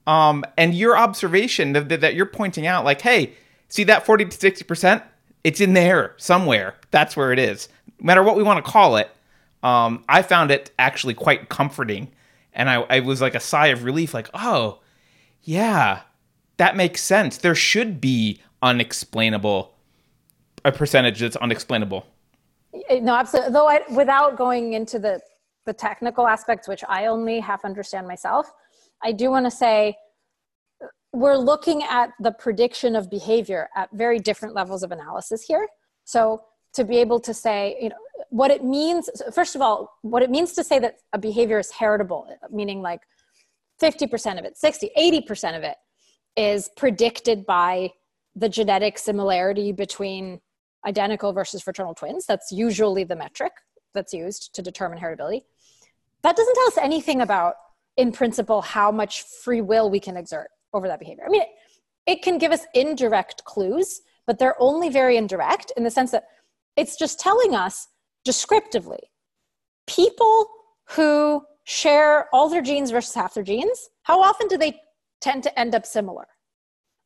Um, and your observation that, that you're pointing out, like, hey, see that 40 to 60 percent? It's in there somewhere. That's where it is. No matter what we want to call it, um, I found it actually quite comforting, and I, I was like a sigh of relief, like, oh, yeah, that makes sense. There should be unexplainable a percentage that's unexplainable. No, absolutely. Though I, without going into the the technical aspects, which I only half understand myself, I do want to say we're looking at the prediction of behavior at very different levels of analysis here. So to be able to say, you know, what it means, first of all, what it means to say that a behavior is heritable, meaning like 50% of it, 60, 80% of it is predicted by the genetic similarity between identical versus fraternal twins. That's usually the metric that's used to determine heritability. That doesn't tell us anything about, in principle, how much free will we can exert over that behavior. I mean, it, it can give us indirect clues, but they're only very indirect in the sense that it's just telling us descriptively people who share all their genes versus half their genes, how often do they tend to end up similar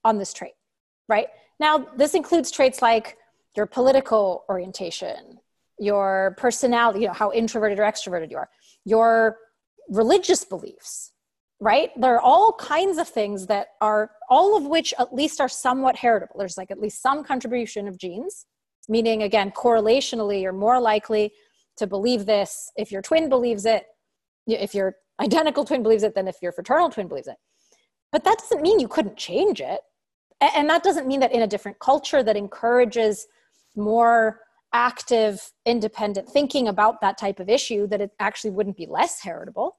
on this trait, right? Now, this includes traits like your political orientation, your personality, you know, how introverted or extroverted you are, your religious beliefs, right? There are all kinds of things that are, all of which at least are somewhat heritable. There's like at least some contribution of genes, meaning again, correlationally, you're more likely to believe this if your twin believes it, if your identical twin believes it, than if your fraternal twin believes it. But that doesn't mean you couldn't change it. And that doesn't mean that in a different culture that encourages more active, independent thinking about that type of issue, that it actually wouldn't be less heritable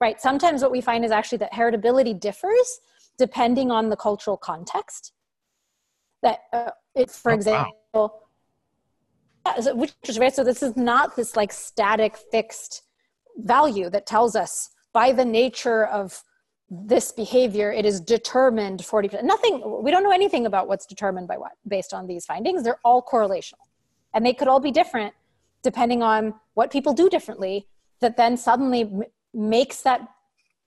right? Sometimes what we find is actually that heritability differs depending on the cultural context. That, uh, it, for oh, example, wow. Which is right. So this is not this like static, fixed value that tells us by the nature of this behavior it is determined 40% nothing we don't know anything about what's determined by what based on these findings. They're all correlational. And they could all be different depending on what people do differently that then suddenly m- makes that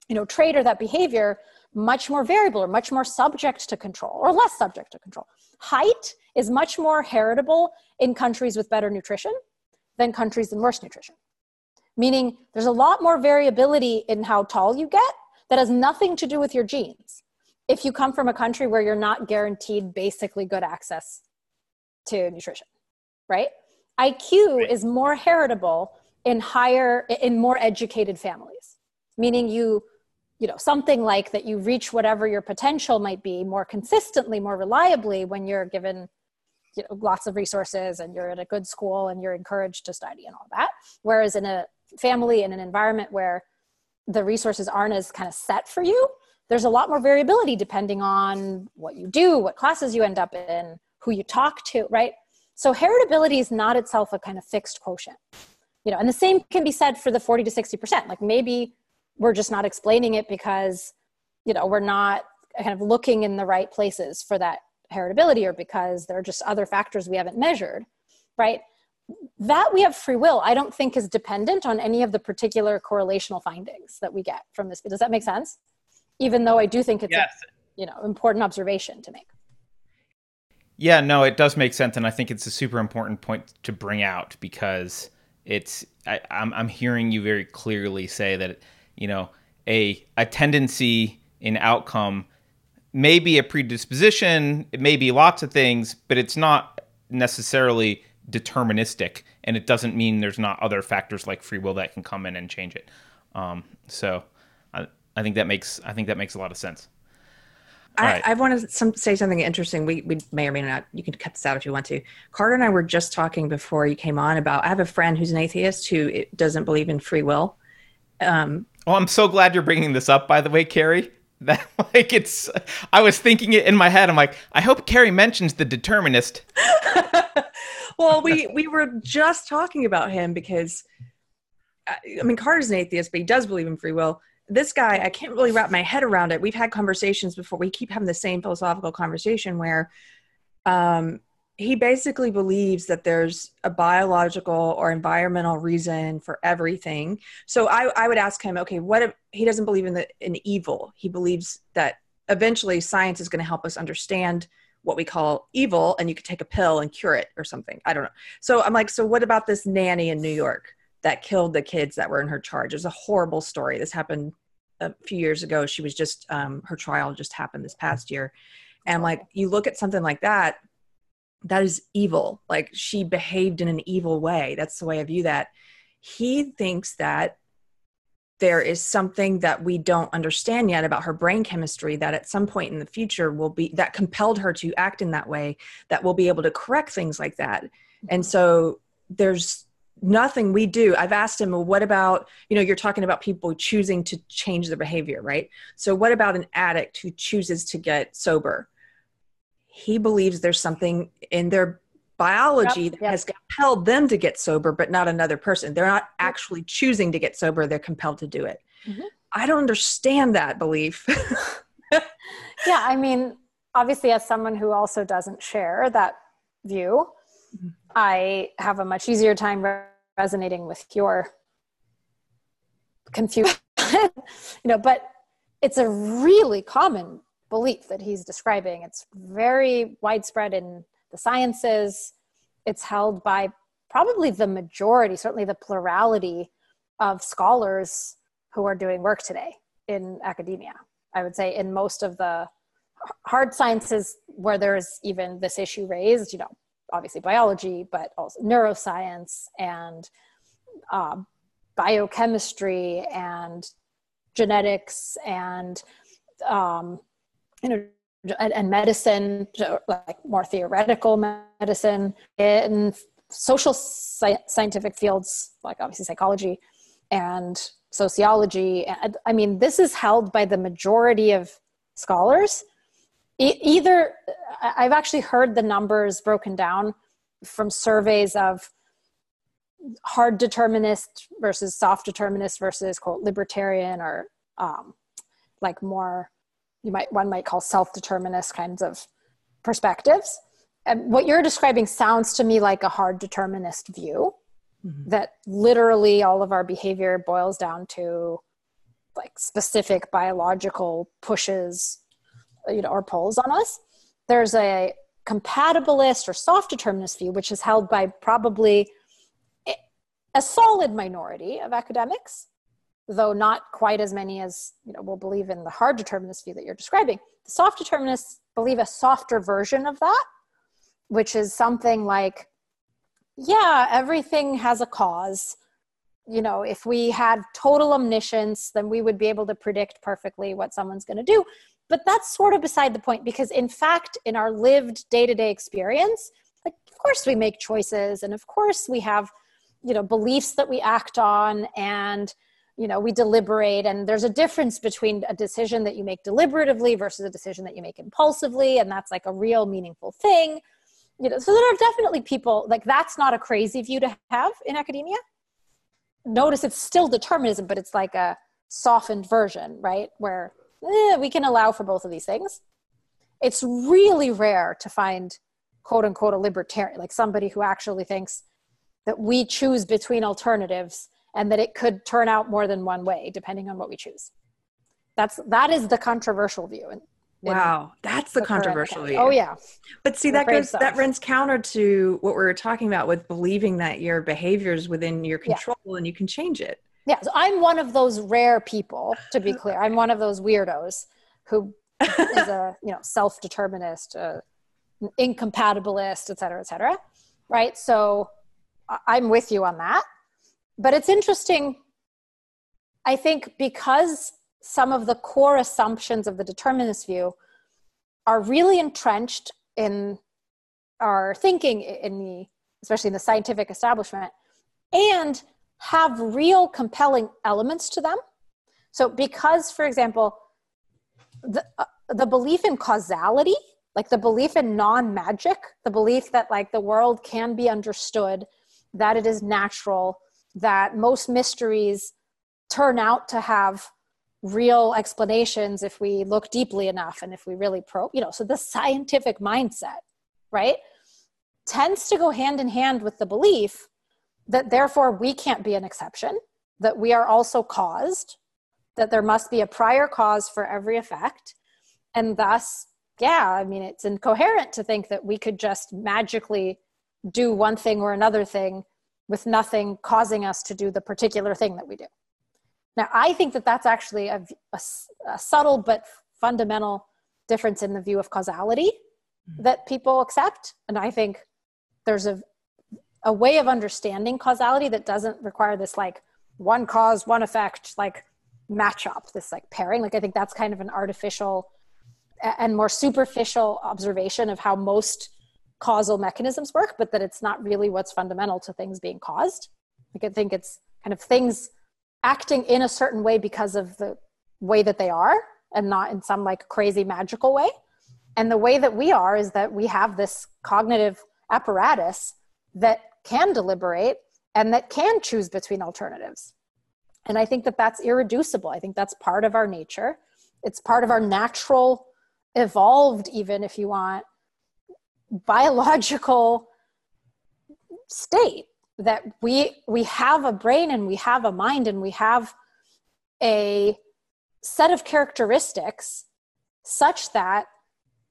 you know trait or that behavior much more variable or much more subject to control or less subject to control. Height is much more heritable in countries with better nutrition than countries in worse nutrition. Meaning there's a lot more variability in how tall you get that has nothing to do with your genes. If you come from a country where you're not guaranteed basically good access to nutrition right? Iq right. is more heritable in higher in more educated families. Meaning you you know something like that you reach whatever your potential might be more consistently more reliably when you're given you know lots of resources and you're at a good school and you're encouraged to study and all that. Whereas in a family in an environment where the resources aren't as kind of set for you there's a lot more variability depending on what you do what classes you end up in who you talk to right? So heritability is not itself a kind of fixed quotient you know and the same can be said for the 40 to 60% like maybe we're just not explaining it because you know we're not kind of looking in the right places for that heritability or because there are just other factors we haven't measured right? That we have free will i don't think is dependent on any of the particular correlational findings that we get from this. Does that make sense? Even though i do think it's yes. a you know important observation to make. Yeah no it does make sense and i think it's a super important point to bring out because it's I, I'm, I'm hearing you very clearly say that you know a a tendency in outcome may be a predisposition it may be lots of things but it's not necessarily deterministic and it doesn't mean there's not other factors like free will that can come in and change it um, so I, I think that makes i think that makes a lot of sense I, right. I want to some, say something interesting. We, we may or may not, you can cut this out if you want to. Carter and I were just talking before you came on about, I have a friend who's an atheist who doesn't believe in free will. Um, oh, I'm so glad you're bringing this up, by the way, Keri. <laughs> That like it's, I was thinking it in my head. I'm like, I hope Keri mentions the determinist. <laughs> well, we we were just talking about him because, I mean, Carter's an atheist, but he does believe in free will. This guy, I can't really wrap my head around it. We've had conversations before. We keep having the same philosophical conversation where, um, he basically believes that there's a biological or environmental reason for everything. So I, I would ask him, okay, what if he doesn't believe in the in evil? He believes that eventually science is going to help us understand what we call evil and you could take a pill and cure it or something. I don't know. So I'm like, so what about this nanny in New York that killed the kids that were in her charge? It was a horrible story. This happened a few years ago. She was just um, her trial just happened this past year. And like you look at something like that, that is evil. Like she behaved in an evil way. That's the way I view that. He thinks that there is something that we don't understand yet about her brain chemistry that at some point in the future will be that compelled her to act in that way that will be able to correct things like that and so there's nothing we do i've asked him well what about you know you're talking about people choosing to change their behavior right so what about an addict who chooses to get sober he believes there's something in their biology yep, that yep. has compelled them to get sober, but not another person. They're not actually choosing to get sober, they're compelled to do it. Mm-hmm. I don't understand that belief. <laughs> yeah, I mean, obviously, as someone who also doesn't share that view, mm-hmm. I have a much easier time resonating with your confusion. <laughs> you know, but it's a really common belief that he's describing. It's very widespread in the sciences. It's held by probably the majority, certainly the plurality of scholars who are doing work today in academia. I would say in most of the hard sciences where there's even this issue raised, you know, obviously biology, but also neuroscience and uh, biochemistry and genetics and um, and, and medicine like more theoretical medicine in social sci- scientific fields like obviously psychology and sociology. I mean this is held by the majority of scholars. E- either i've actually heard the numbers broken down from surveys of hard determinist versus soft determinist versus quote libertarian or um, like more you might one might call self-determinist kinds of perspectives And what you're describing sounds to me like a hard determinist view mm-hmm. that literally all of our behavior boils down to like specific biological pushes you know or pulls on us there's a compatibilist or soft determinist view which is held by probably a solid minority of academics though not quite as many as you know will believe in the hard determinist view that you're describing the soft determinists believe a softer version of that which is something like yeah everything has a cause. You know if we had total omniscience then we would be able to predict perfectly what someone's going to do. But that's sort of beside the point because in fact in our lived day-to-day experience like of course we make choices and of course we have you know beliefs that we act on and you know we deliberate and there's a difference between a decision that you make deliberatively versus a decision that you make impulsively and that's like a real meaningful thing. You know so there are definitely people like that's not a crazy view to have in academia. Notice it's still determinism but it's like a softened version right? Where eh, we can allow for both of these things. It's really rare to find quote unquote a libertarian like somebody who actually thinks that we choose between alternatives and that it could turn out more than one way depending on what we choose. That's that is the controversial view and wow that's the, the controversial view. Oh yeah. But see I'm that goes so. that runs counter to what we were talking about with believing that your behavior is within your control yeah. and you can change it. Yeah so i'm one of those rare people to be clear. I'm one of those weirdos who <laughs> is a you know self-determinist uh, incompatibilist et cetera et cetera right? So i'm with you on that but it's interesting i think because some of the core assumptions of the determinist view are really entrenched in our thinking in the especially in the scientific establishment and have real compelling elements to them. So because for example the, uh, the belief in causality like the belief in non-magic the belief that like the world can be understood that it is natural that most mysteries turn out to have real explanations if we look deeply enough and if we really probe, you know, so the scientific mindset, right, tends to go hand in hand with the belief that therefore we can't be an exception, that we are also caused, that there must be a prior cause for every effect. And thus, yeah, I mean, it's incoherent to think that we could just magically do one thing or another thing with nothing causing us to do the particular thing that we do. Now, I think that that's actually a, a, a subtle but fundamental difference in the view of causality mm-hmm. that people accept. And I think there's a, a way of understanding causality that doesn't require this like one cause, one effect, like match up, this like pairing. Like, I think that's kind of an artificial and more superficial observation of how most causal mechanisms work, but that it's not really what's fundamental to things being caused. Like I think it's kind of things acting in a certain way because of the way that they are and not in some like crazy magical way. And the way that we are is that we have this cognitive apparatus that can deliberate and that can choose between alternatives. And I think that that's irreducible. I think that's part of our nature. It's part of our natural, evolved, even if you want, biological state that we we have a brain and we have a mind and we have a set of characteristics such that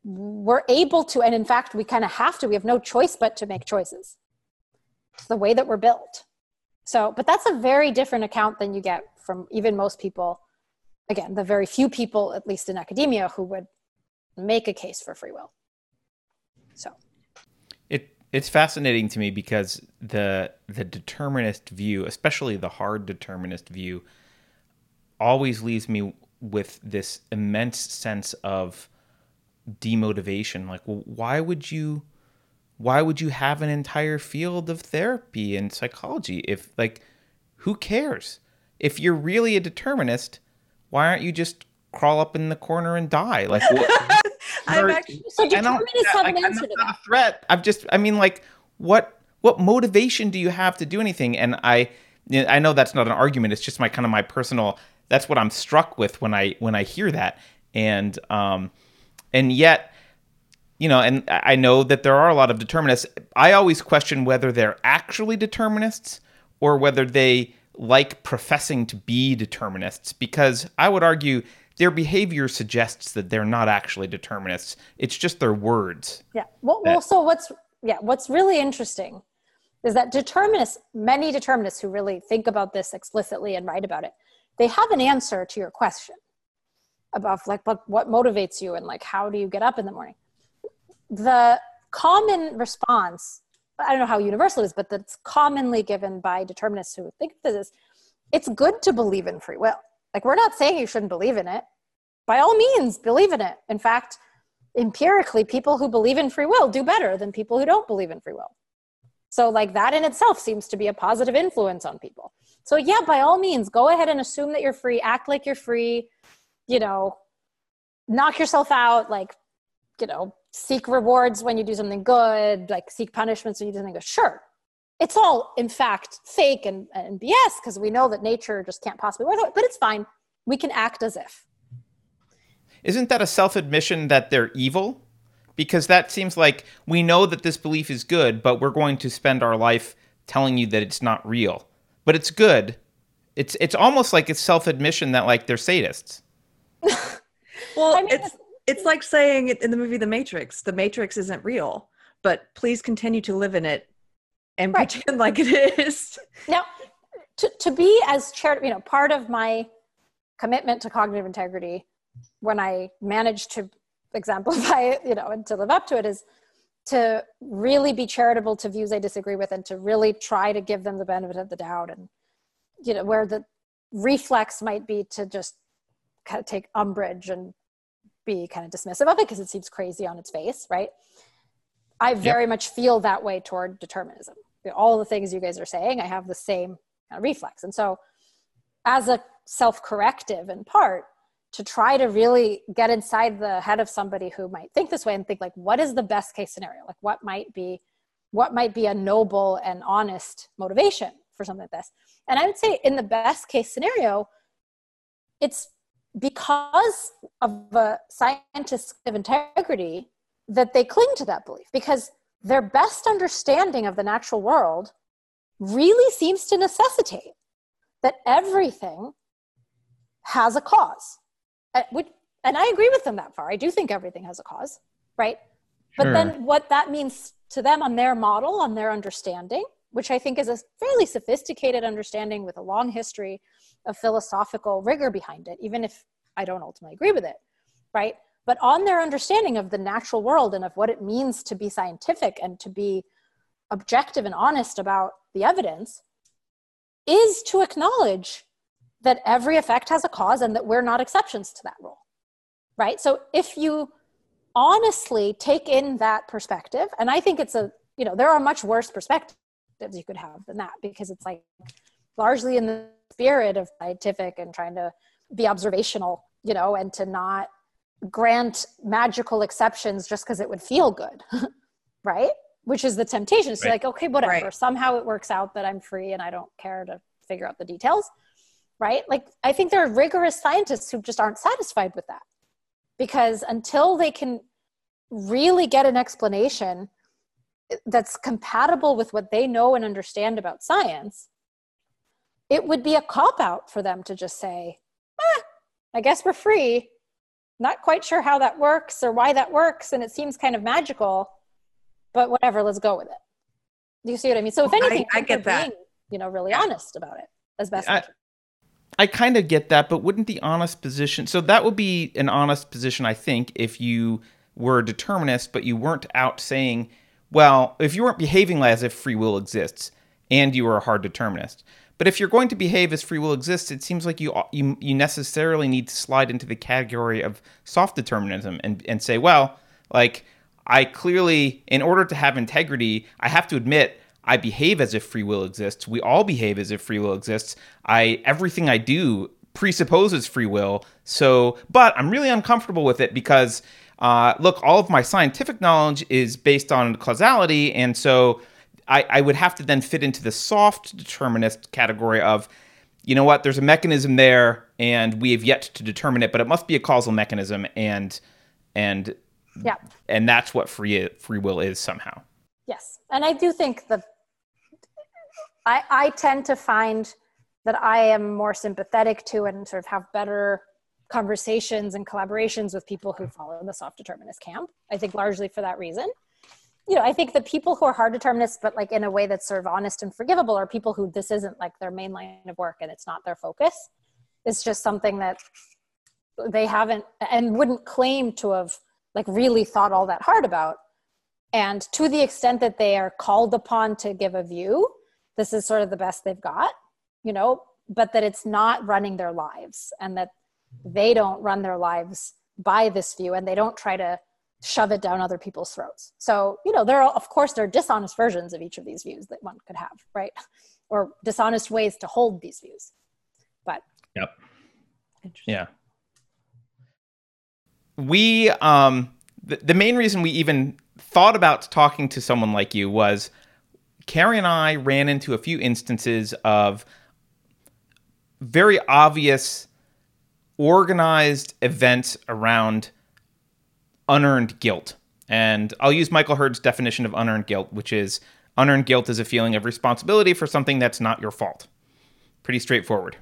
we're able to and in fact we kind of have to we have no choice but to make choices. It's the way that we're built. So but that's a very different account than you get from even most people. Again the very few people at least in academia who would make a case for free will so it it's fascinating to me because the the determinist view, especially the hard determinist view, always leaves me with this immense sense of demotivation. Like, well, why would you why would you have an entire field of therapy and psychology if like who cares? If you're really a determinist, why aren't you just crawl up in the corner and die? Like what, I'm actually so determinists have an answer to that. A threat. I'm just. I mean, like, what what motivation do you have to do anything? And I, I know that's not an argument. It's just my kind of my personal. That's what I'm struck with when I when I hear that. And um, and yet, you know, and I know that there are a lot of determinists. I always question whether they're actually determinists or whether they like professing to be determinists because I would argue their behavior suggests that they're not actually determinists. It's just their words. Yeah. Well, well so what's yeah, what's really interesting is that determinists, many determinists who really think about this explicitly and write about it, they have an answer to your question about like what, what motivates you and like how do you get up in the morning. The common response, I don't know how universal it is, but that's commonly given by determinists who think of this is it's good to believe in free will. Like we're not saying you shouldn't believe in it. By all means, believe in it. In fact, empirically, people who believe in free will do better than people who don't believe in free will. So, like that in itself seems to be a positive influence on people. So, yeah, by all means, go ahead and assume that you're free, act like you're free, you know, knock yourself out, like, you know, seek rewards when you do something good, like seek punishments when you do something good. Sure. It's all, in fact, fake and, and BS because we know that nature just can't possibly work but it's fine. We can act as if. Isn't that a self admission that they're evil? because that seems like we know that this belief is good, but we're going to spend our life telling you that it's not real. But it's good. It's it's almost like it's self-admission that like they're sadists. <laughs> well, I mean, it's it's like saying in the movie The Matrix, the Matrix isn't real, but please continue to live in it and right. pretend like it is. Now, to to be as charitable, you know, part of my commitment to cognitive integrity when I manage to exemplify it, you know, and to live up to it is to really be charitable to views I disagree with and to really try to give them the benefit of the doubt. And, you know, where the reflex might be to just kind of take umbrage and be kind of dismissive of it because it seems crazy on its face, right? I very yep. much feel that way toward determinism. All the things you guys are saying, I have the same kind of reflex. And so, as a self corrective in part, to try to really get inside the head of somebody who might think this way and think like what is the best case scenario like what might be what might be a noble and honest motivation for something like this and i would say in the best case scenario it's because of a scientist of integrity that they cling to that belief because their best understanding of the natural world really seems to necessitate that everything has a cause uh, and I agree with them that far. I do think everything has a cause, right? But then what that means to them on their model, on their understanding, which I think is a fairly sophisticated understanding with a long history of philosophical rigor behind it, even if I don't ultimately agree with it, right? But on their understanding of the natural world and of what it means to be scientific and to be objective and honest about the evidence, is to acknowledge that every effect has a cause and that we're not exceptions to that rule right? So if you honestly take in that perspective and i think it's a you know there are much worse perspectives you could have than that because it's like largely in the spirit of scientific and trying to be observational you know and to not grant magical exceptions just because it would feel good <laughs> right which is the temptation it's right. like okay whatever right. somehow it works out that i'm free and i don't care to figure out the details right? Like, I think there are rigorous scientists who just aren't satisfied with that because until they can really get an explanation that's compatible with what they know and understand about science, it would be a cop out for them to just say, eh, I guess we're free. Not quite sure how that works or why that works, and it seems kind of magical, but whatever, let's go with it. Do you see what I mean? So if anything, I, I get that. Being, you know, really honest about it as best. I, I kind of get that, but wouldn't the honest position? So that would be an honest position, I think, if you were a determinist, but you weren't out saying, well, if you weren't behaving as if free will exists and you were a hard determinist. But if you're going to behave as free will exists, it seems like you you, you necessarily need to slide into the category of soft determinism and, and say, well, like I clearly, in order to have integrity, I have to admit I behave as if free will exists. We all behave as if free will exists. I everything I do presupposes free will. So, but I'm really uncomfortable with it because uh, look, all of my scientific knowledge is based on causality, and so I, I would have to then fit into the soft determinist category of, you know what, there's a mechanism there, and we have yet to determine it, but it must be a causal mechanism, and and Yeah. And that's what free free will is somehow. Yes. And I do think that I I tend to find that I am more sympathetic to and sort of have better conversations and collaborations with people who follow the soft determinist camp. I think largely for that reason. You know, I think the people who are hard determinists, but like in a way that's sort of honest and forgivable, are people who this isn't like their main line of work and it's not their focus. It's just something that they haven't and wouldn't claim to have like really thought all that hard about. And to the extent that they are called upon to give a view, this is sort of the best they've got, you know, but that it's not running their lives and that they don't run their lives by this view and they don't try to shove it down other people's throats. So, you know, there are, of course, there are dishonest versions of each of these views that one could have, right? <laughs> Or dishonest ways to hold these views. But, yep. Yeah. We, um, the, the main reason we even thought about talking to someone like you was Keri and I ran into a few instances of very obvious organized events around unearned guilt. And I'll use Michael Hurd's definition of unearned guilt, which is unearned guilt is a feeling of responsibility for something that's not your fault. Pretty straightforward.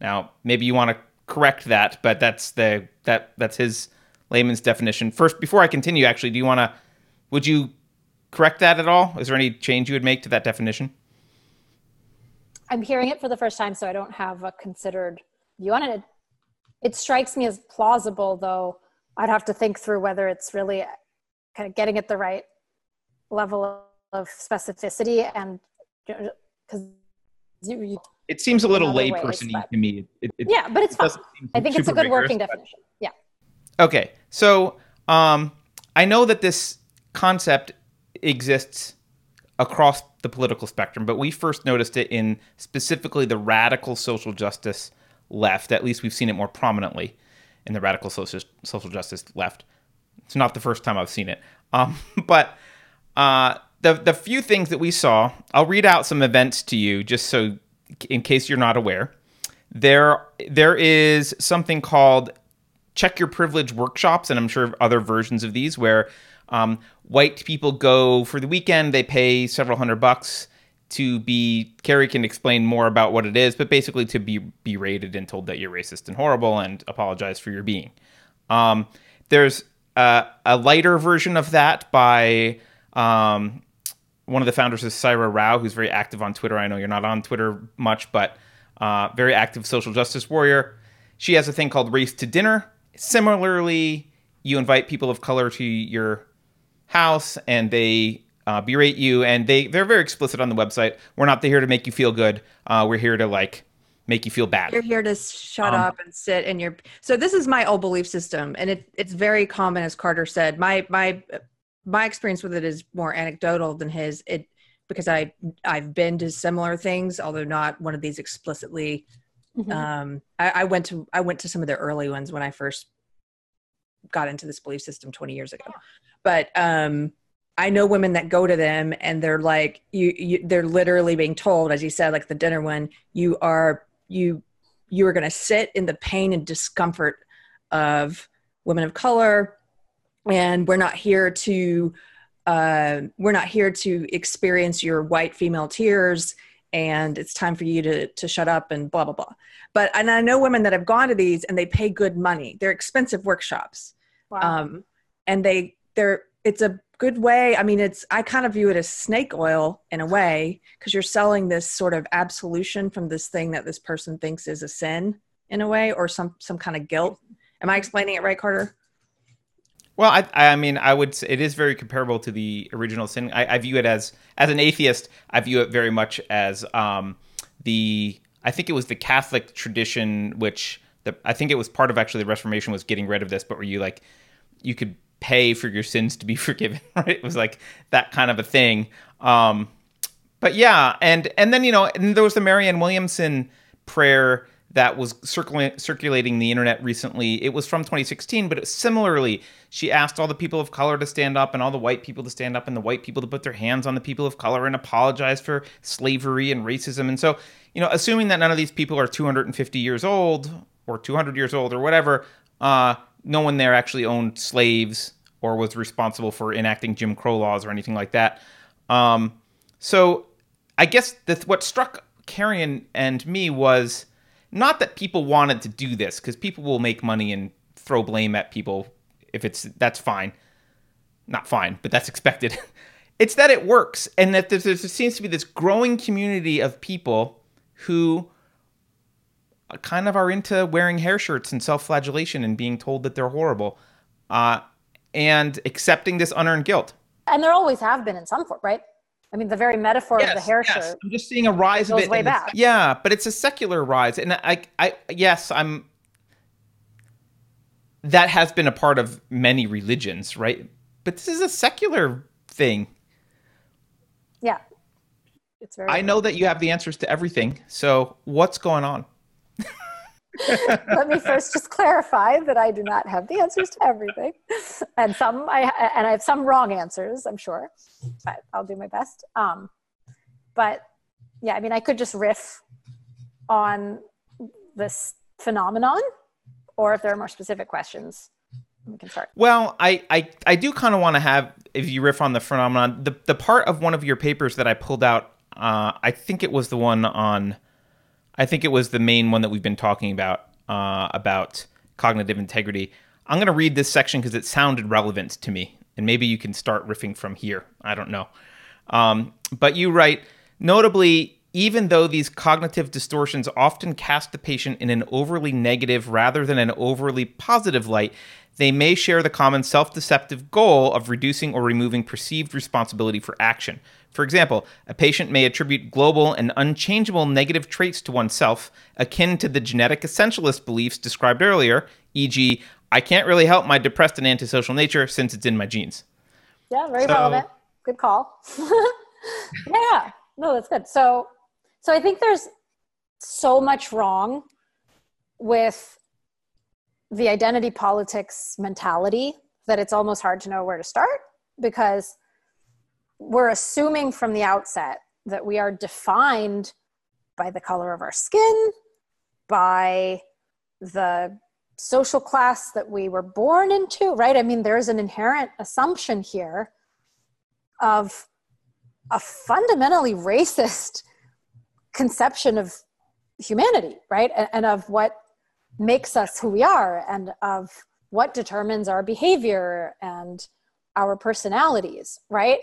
Now, maybe you want to correct that, but that's the that that's his layman's definition. First, before I continue, actually, do you want to would you correct that at all? Is there any change you would make to that definition? I'm hearing it for the first time, so I don't have a considered view on it. It strikes me as plausible, though I'd have to think through whether it's really kind of getting at the right level of specificity and because it seems a little layperson to me. It, it, yeah, but it's fine. I think it's a good working but... definition. Yeah. Okay, so um, I know that this concept exists across the political spectrum, but we first noticed it in specifically the radical social justice left. At least we've seen it more prominently in the radical social, social justice left. It's not the first time I've seen it. Um, <laughs> but uh, the the few things that we saw, I'll read out some events to you just so in case you're not aware. There there is something called check your privilege workshops, and I'm sure other versions of these where um, white people go for the weekend, they pay several hundred bucks to be Keri can explain more about what it is, but basically to be berated and told that you're racist and horrible and apologize for your being. Um, there's a, a, lighter version of that by um, one of the founders is Saira Rao, who's very active on Twitter. I know you're not on Twitter much, but uh, very active social justice warrior. She has a thing called Race to Dinner. Similarly, you invite people of color to your house and they uh, berate you, and they they're very explicit on the website. We're not here to make you feel good. Uh, we're here to like make you feel bad. You're here to shut um, up and sit in your. So this is my old belief system, and it it's very common, as Carter said. My my my experience with it is more anecdotal than his. It because I I've been to similar things, although not one of these explicitly. Mm-hmm. Um, I, I went to I went to some of the early ones when I first got into this belief system 20 years ago, but um I know women that go to them and they're like you, you they're literally being told as you said like the dinner one you are you you are going to sit in the pain and discomfort of women of color. And we're not here to uh, we're not here to experience your white female tears and it's time for you to to shut up and blah blah blah. But and i know women that have gone to these and they pay good money. They're expensive workshops. Wow. um, and they they're it's a good way. I mean, it's I kind of view it as snake oil in a way because you're selling this sort of absolution from this thing that this person thinks is a sin in a way or some some kind of guilt. Am I explaining it right, Carter? Well, I, I mean, I would. Say it is very comparable to the original sin. I, I view it as as an atheist. I view it very much as um, the. I think it was the Catholic tradition, which the, I think it was part of actually the Reformation was getting rid of this, but where you like you could pay for your sins to be <laughs> forgiven right? It was like that kind of a thing. Um but yeah and and then you know and there was the marianne williamson prayer that was circulating circulating the internet recently. It was from 2016 but similarly she asked all the people of color to stand up and all the white people to stand up and the white people to put their hands on the people of color and apologize for slavery and racism. And so you know assuming that none of these people are 250 years old or 200 years old or whatever uh no one there actually owned slaves or was responsible for enacting Jim Crow laws or anything like that. Um, so I guess that what struck Carrion and me was not that people wanted to do this because people will make money and throw blame at people if it's that's fine, not fine, but that's expected. <laughs> it's that it works and that there seems to be this growing community of people who kind of are into wearing hair shirts and self-flagellation and being told that they're horrible uh, and accepting this unearned guilt. And there always have been in some form right? I mean the very metaphor yes, of the hair yes. shirt i'm just seeing a rise of it way back. yeah but it's a secular rise and i i yes i'm that has been a part of many religions right? But this is a secular thing. Yeah. It's very i know that you have the answers to everything so what's going on Let me first just clarify that I do not have the answers to everything, and some I and I have some wrong answers. I'm sure, but I'll do my best. Um, but yeah, I mean, I could just riff on this phenomenon, or if there are more specific questions, we can start. Well, I I, I do kind of want to have if you riff on the phenomenon, the the part of one of your papers that I pulled out. Uh, I think it was the one on I think it was the main one that we've been talking about uh, about cognitive integrity. I'm going to read this section because it sounded relevant to me, and maybe you can start riffing from here. I don't know. Um, but you write, notably, even though these cognitive distortions often cast the patient in an overly negative rather than an overly positive light, they may share the common self deceptive goal of reducing or removing perceived responsibility for action. For example, a patient may attribute global and unchangeable negative traits to oneself, akin to the genetic essentialist beliefs described earlier, e.g., I can't really help my depressed and antisocial nature since it's in my genes. Yeah, very so, relevant. Good call. <laughs> yeah, no, that's good. So, so I think there's so much wrong with the identity politics mentality that it's almost hard to know where to start because we're assuming from the outset that we are defined by the color of our skin, by the social class that we were born into, right? I mean, there's an inherent assumption here of a fundamentally racist conception of humanity, right? And, and of what makes us who we are and of what determines our behavior and our personalities, right?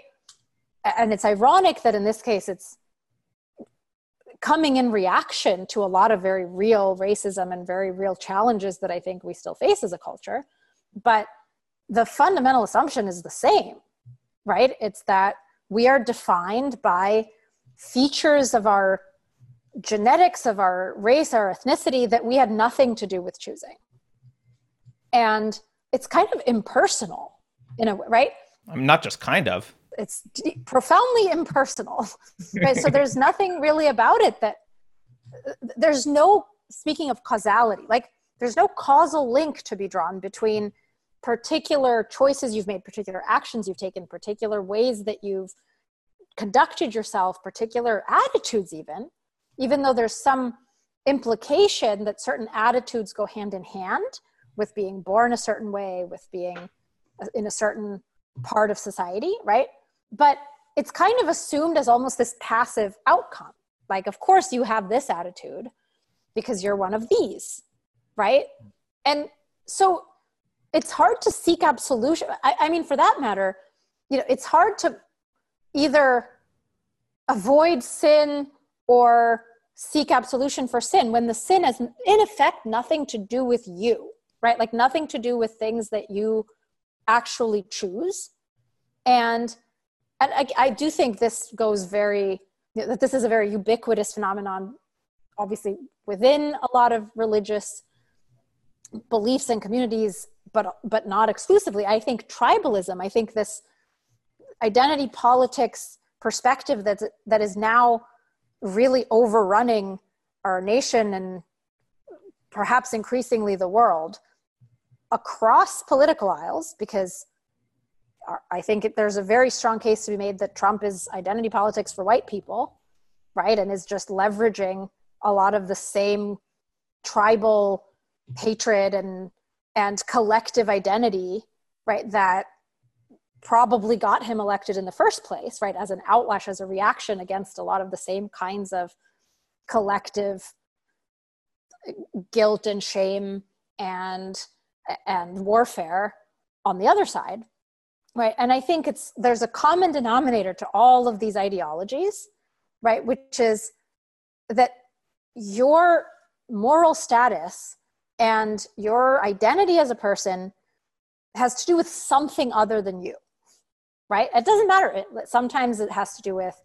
And it's ironic that in this case it's coming in reaction to a lot of very real racism and very real challenges that I think we still face as a culture. But the fundamental assumption is the same, right? It's that we are defined by features of our genetics of our race, our ethnicity that we had nothing to do with choosing. And it's kind of impersonal in a way, right? I'm not just kind of. It's profoundly impersonal. <laughs> Right? so there's nothing really about it that there's no speaking of causality, like there's no causal link to be drawn between particular choices you've made, particular actions you've taken, particular ways that you've conducted yourself, particular attitudes even even though there's some implication that certain attitudes go hand in hand with being born a certain way, with being uh, in a certain part of society, right? But it's kind of assumed as almost this passive outcome. Like, of course, you have this attitude because you're one of these, right? And so it's hard to seek absolution. I, I mean, for that matter, you know, it's hard to either avoid sin or seek absolution for sin when the sin has in effect nothing to do with you right like nothing to do with things that you actually choose and and i, I do think this goes very that this is a very ubiquitous phenomenon obviously within a lot of religious beliefs and communities but but not exclusively. I think tribalism i think this identity politics perspective that that is now really overrunning our nation and perhaps increasingly the world across political aisles because I think there's a very strong case to be made that Trump is identity politics for white people, right? And is just leveraging a lot of the same tribal hatred and and collective identity, right? That probably got him elected in the first place, right? As an outlash, as a reaction against a lot of the same kinds of collective guilt and shame and and warfare on the other side right and i think it's there's a common denominator to all of these ideologies right which is that your moral status and your identity as a person has to do with something other than you right? It doesn't matter it, sometimes it has to do with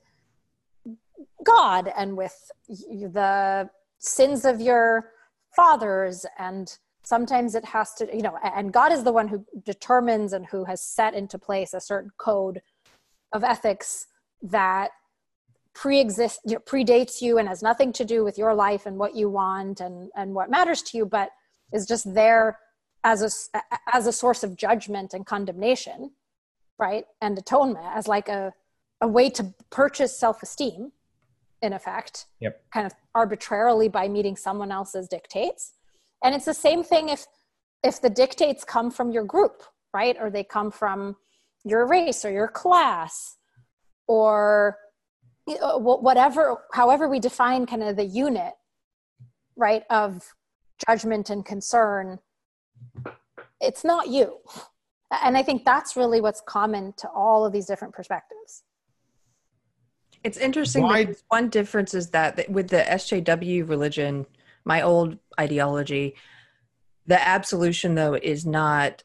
god and with the sins of your fathers and sometimes it has to you know and god is the one who determines and who has set into place a certain code of ethics that pre-exist you know, predates you and has nothing to do with your life and what you want and and what matters to you but is just there as a as a source of judgment and condemnation right and atonement as like a a way to purchase self-esteem in effect yep. kind of arbitrarily by meeting someone else's dictates and it's the same thing if if the dictates come from your group right or they come from your race or your class or whatever however we define kind of the unit right of judgment and concern it's not you and i think that's really what's common to all of these different perspectives it's interesting Why? because one difference is that with the SJW religion, my old ideology, the absolution though is not,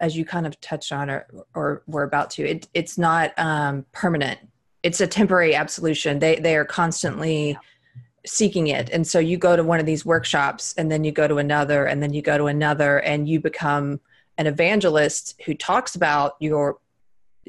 as you kind of touched on or, or we're about to, it, it's not um, permanent. It's a temporary absolution. They, they are constantly seeking it. And so you go to one of these workshops and then you go to another and then you go to another and you become an evangelist who talks about your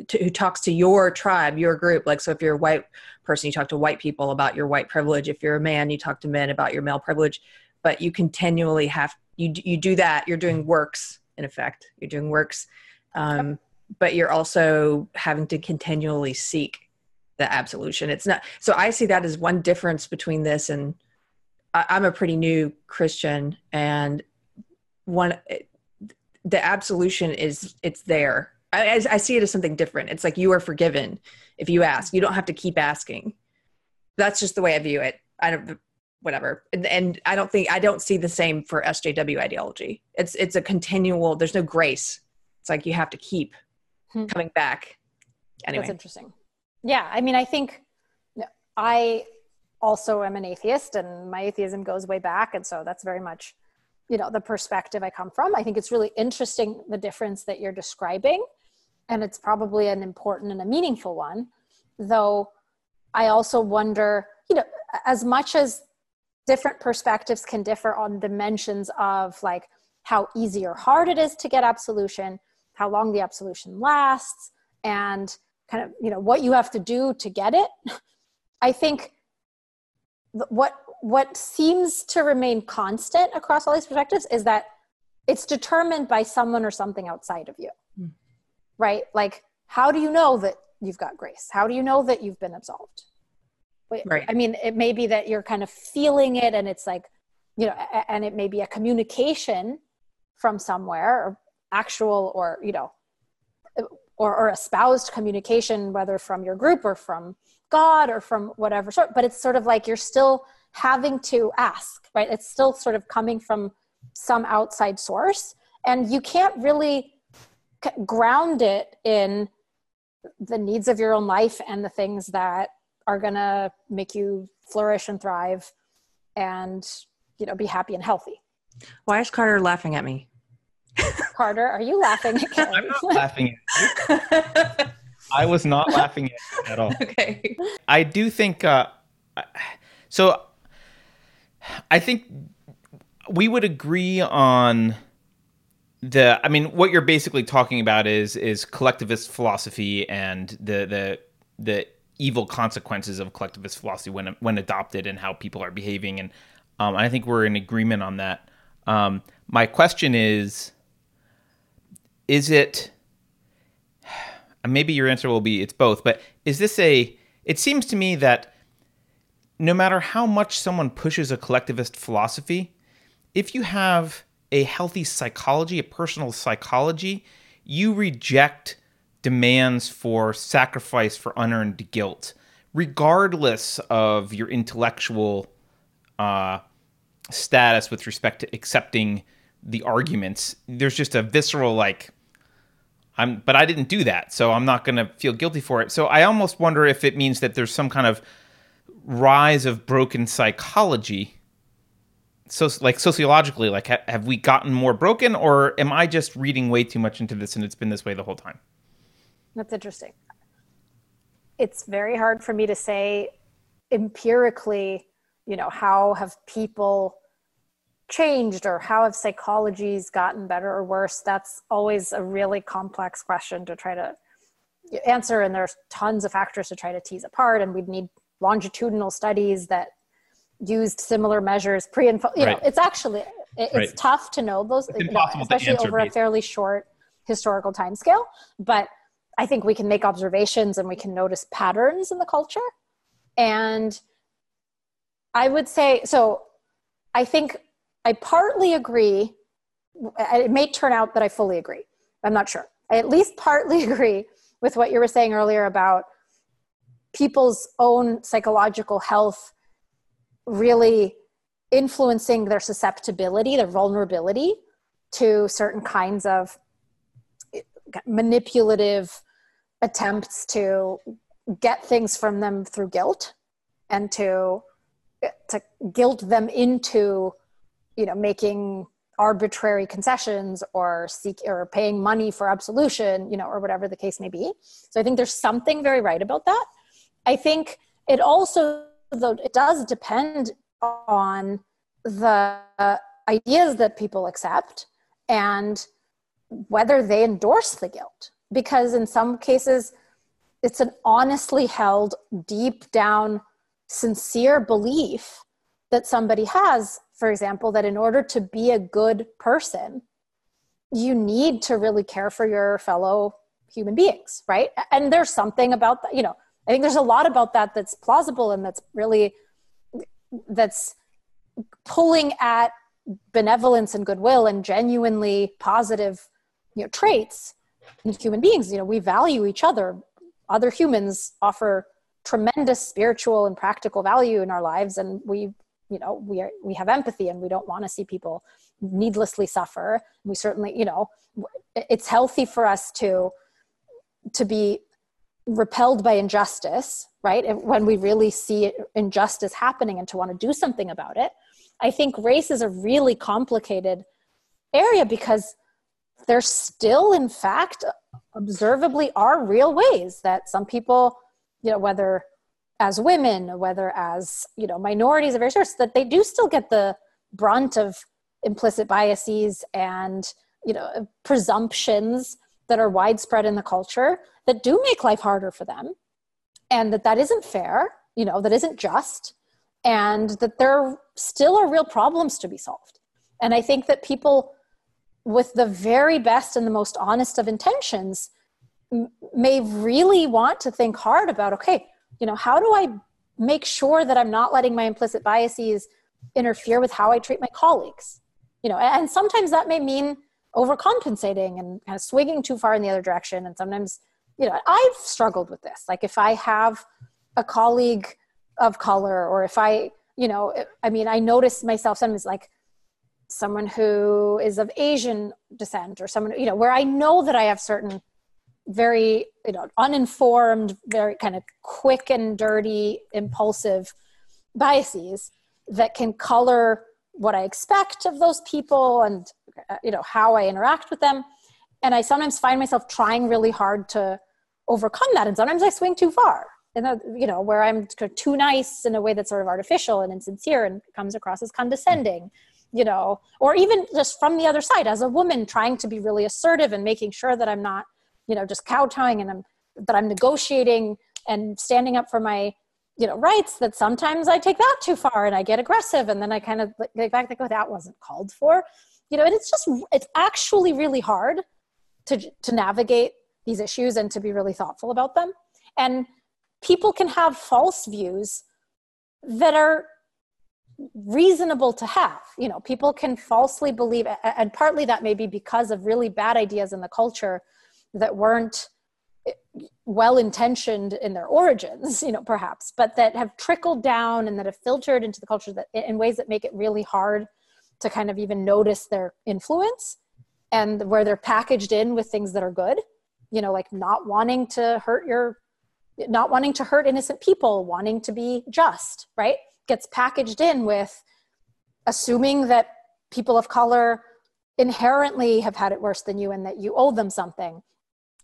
to, who talks to your tribe, your group. Like, so if you're a white person, you talk to white people about your white privilege. If you're a man, you talk to men about your male privilege. But you continually have you you do that. You're doing works in effect. You're doing works, um, but you're also having to continually seek the absolution. It's not. So I see that as one difference between this and I, I'm a pretty new Christian, and one the absolution is it's there I, I, see it as something different. It's like you are forgiven if you ask. You don't have to keep asking. That's just the way I view it. I don't, whatever. And, and I don't think I don't see the same for SJW ideology. It's it's a continual. There's no grace. It's like you have to keep hmm. coming back. Anyway, that's interesting. Yeah, I mean, I think I also am an atheist, and my atheism goes way back, and so that's very much you know the perspective i come from i think it's really interesting the difference that you're describing and it's probably an important and a meaningful one though i also wonder you know as much as different perspectives can differ on dimensions of like how easy or hard it is to get absolution how long the absolution lasts and kind of you know what you have to do to get it i think what what seems to remain constant across all these perspectives is that it's determined by someone or something outside of you right? Like, how do you know that you've got grace? How do you know that you've been absolved? Right. I mean, it may be that you're kind of feeling it and it's like, you know, and it may be a communication from somewhere or actual or, you know, or, or espoused communication, whether from your group or from God or from whatever sort, but it's sort of like you're still having to ask, right? It's still sort of coming from some outside source. And you can't really ground it in the needs of your own life and the things that are going to make you flourish and thrive and you know be happy and healthy. Why is carter laughing at me? Carter are you laughing at <laughs> i'm not laughing at i was not <laughs> laughing at you at all. Okay. I do think uh, so i think we would agree on the i mean what you're basically talking about is is collectivist philosophy and the the the evil consequences of collectivist philosophy when when adopted and how people are behaving. And um, i think we're in agreement on that. Um, my question is is it maybe your answer will be it's both but is this a it seems to me that no matter how much someone pushes a collectivist philosophy if you have a healthy psychology, a personal psychology, you reject demands for sacrifice for unearned guilt, regardless of your intellectual uh, status with respect to accepting the arguments. There's just a visceral like, I'm, but I didn't do that, so I'm not going to feel guilty for it. So I almost wonder if it means that there's some kind of rise of broken psychology so like sociologically like ha- have we gotten more broken or am i just reading way too much into this and it's been this way the whole time? That's interesting. It's very hard for me to say empirically you know how have people changed or how have psychologies gotten better or worse. That's always a really complex question to try to answer and there's tons of factors to try to tease apart and we'd need longitudinal studies that used similar measures pre and you right. know it's actually it's right. tough to know those you know, especially over a fairly short historical time scale but i think we can make observations and we can notice patterns in the culture and i would say so i think i partly agree it may turn out that i fully agree i'm not sure i at least partly <laughs> agree with what you were saying earlier about people's own psychological health really influencing their susceptibility, their vulnerability to certain kinds of manipulative attempts to get things from them through guilt and to to guilt them into you know making arbitrary concessions or seek or paying money for absolution you know or whatever the case may be. So i think there's something very right about that. I think it also though it does depend on the ideas that people accept and whether they endorse the guilt. Because in some cases it's an honestly held deep down sincere belief that somebody has for example that in order to be a good person you need to really care for your fellow human beings right? And there's something about that you know I think there's a lot about that that's plausible and that's really that's pulling at benevolence and goodwill and genuinely positive you know traits in human beings. You know we value each other. Other humans offer tremendous spiritual and practical value in our lives and we you know we are we have empathy and we don't want to see people needlessly suffer. We certainly you know it's healthy for us to to be repelled by injustice, right? When we really see injustice happening and to want to do something about it. I think race is a really complicated area because there still, in fact, observably are real ways that some people, you know, whether as women, whether as, you know, minorities of various sorts, that they do still get the brunt of implicit biases and, you know, presumptions that are widespread in the culture that do make life harder for them and that that isn't fair you know that isn't just and that there still are real problems to be solved. And i think that people with the very best and the most honest of intentions m- may really want to think hard about okay you know how do i make sure that i'm not letting my implicit biases interfere with how i treat my colleagues? You know and sometimes that may mean overcompensating and kind of swinging too far in the other direction. And sometimes, you know, I've struggled with this. Like if I have a colleague of color, or if I, you know, I mean, I notice myself sometimes like someone who is of Asian descent or someone, you know, where I know that I have certain very, you know, uninformed, very kind of quick and dirty, impulsive biases that can color what I expect of those people and Uh, you know how I interact with them, and I sometimes find myself trying really hard to overcome that, and sometimes I swing too far, and you know where I'm too nice in a way that's sort of artificial and insincere and comes across as condescending, you know, or even just from the other side as a woman trying to be really assertive and making sure that I'm not, you know, just kowtowing and I'm that I'm negotiating and standing up for my you know rights that sometimes i take that too far and i get aggressive and then i kind of get back like oh that wasn't called for you know and it's just it's actually really hard to to navigate these issues and to be really thoughtful about them. And people can have false views that are reasonable to have. You know people can falsely believe and partly that may be because of really bad ideas in the culture that weren't eh, well intentioned in their origins, <laughs> you know, perhaps, but that have trickled down and that have filtered into the culture that in ways that make it really hard to kind of even notice their influence and where they're packaged in with things that are good, you know, like not wanting to hurt your, not wanting to hurt innocent people, wanting to be just, right? Gets packaged in with assuming that people of color inherently have had it worse than you and that you owe them something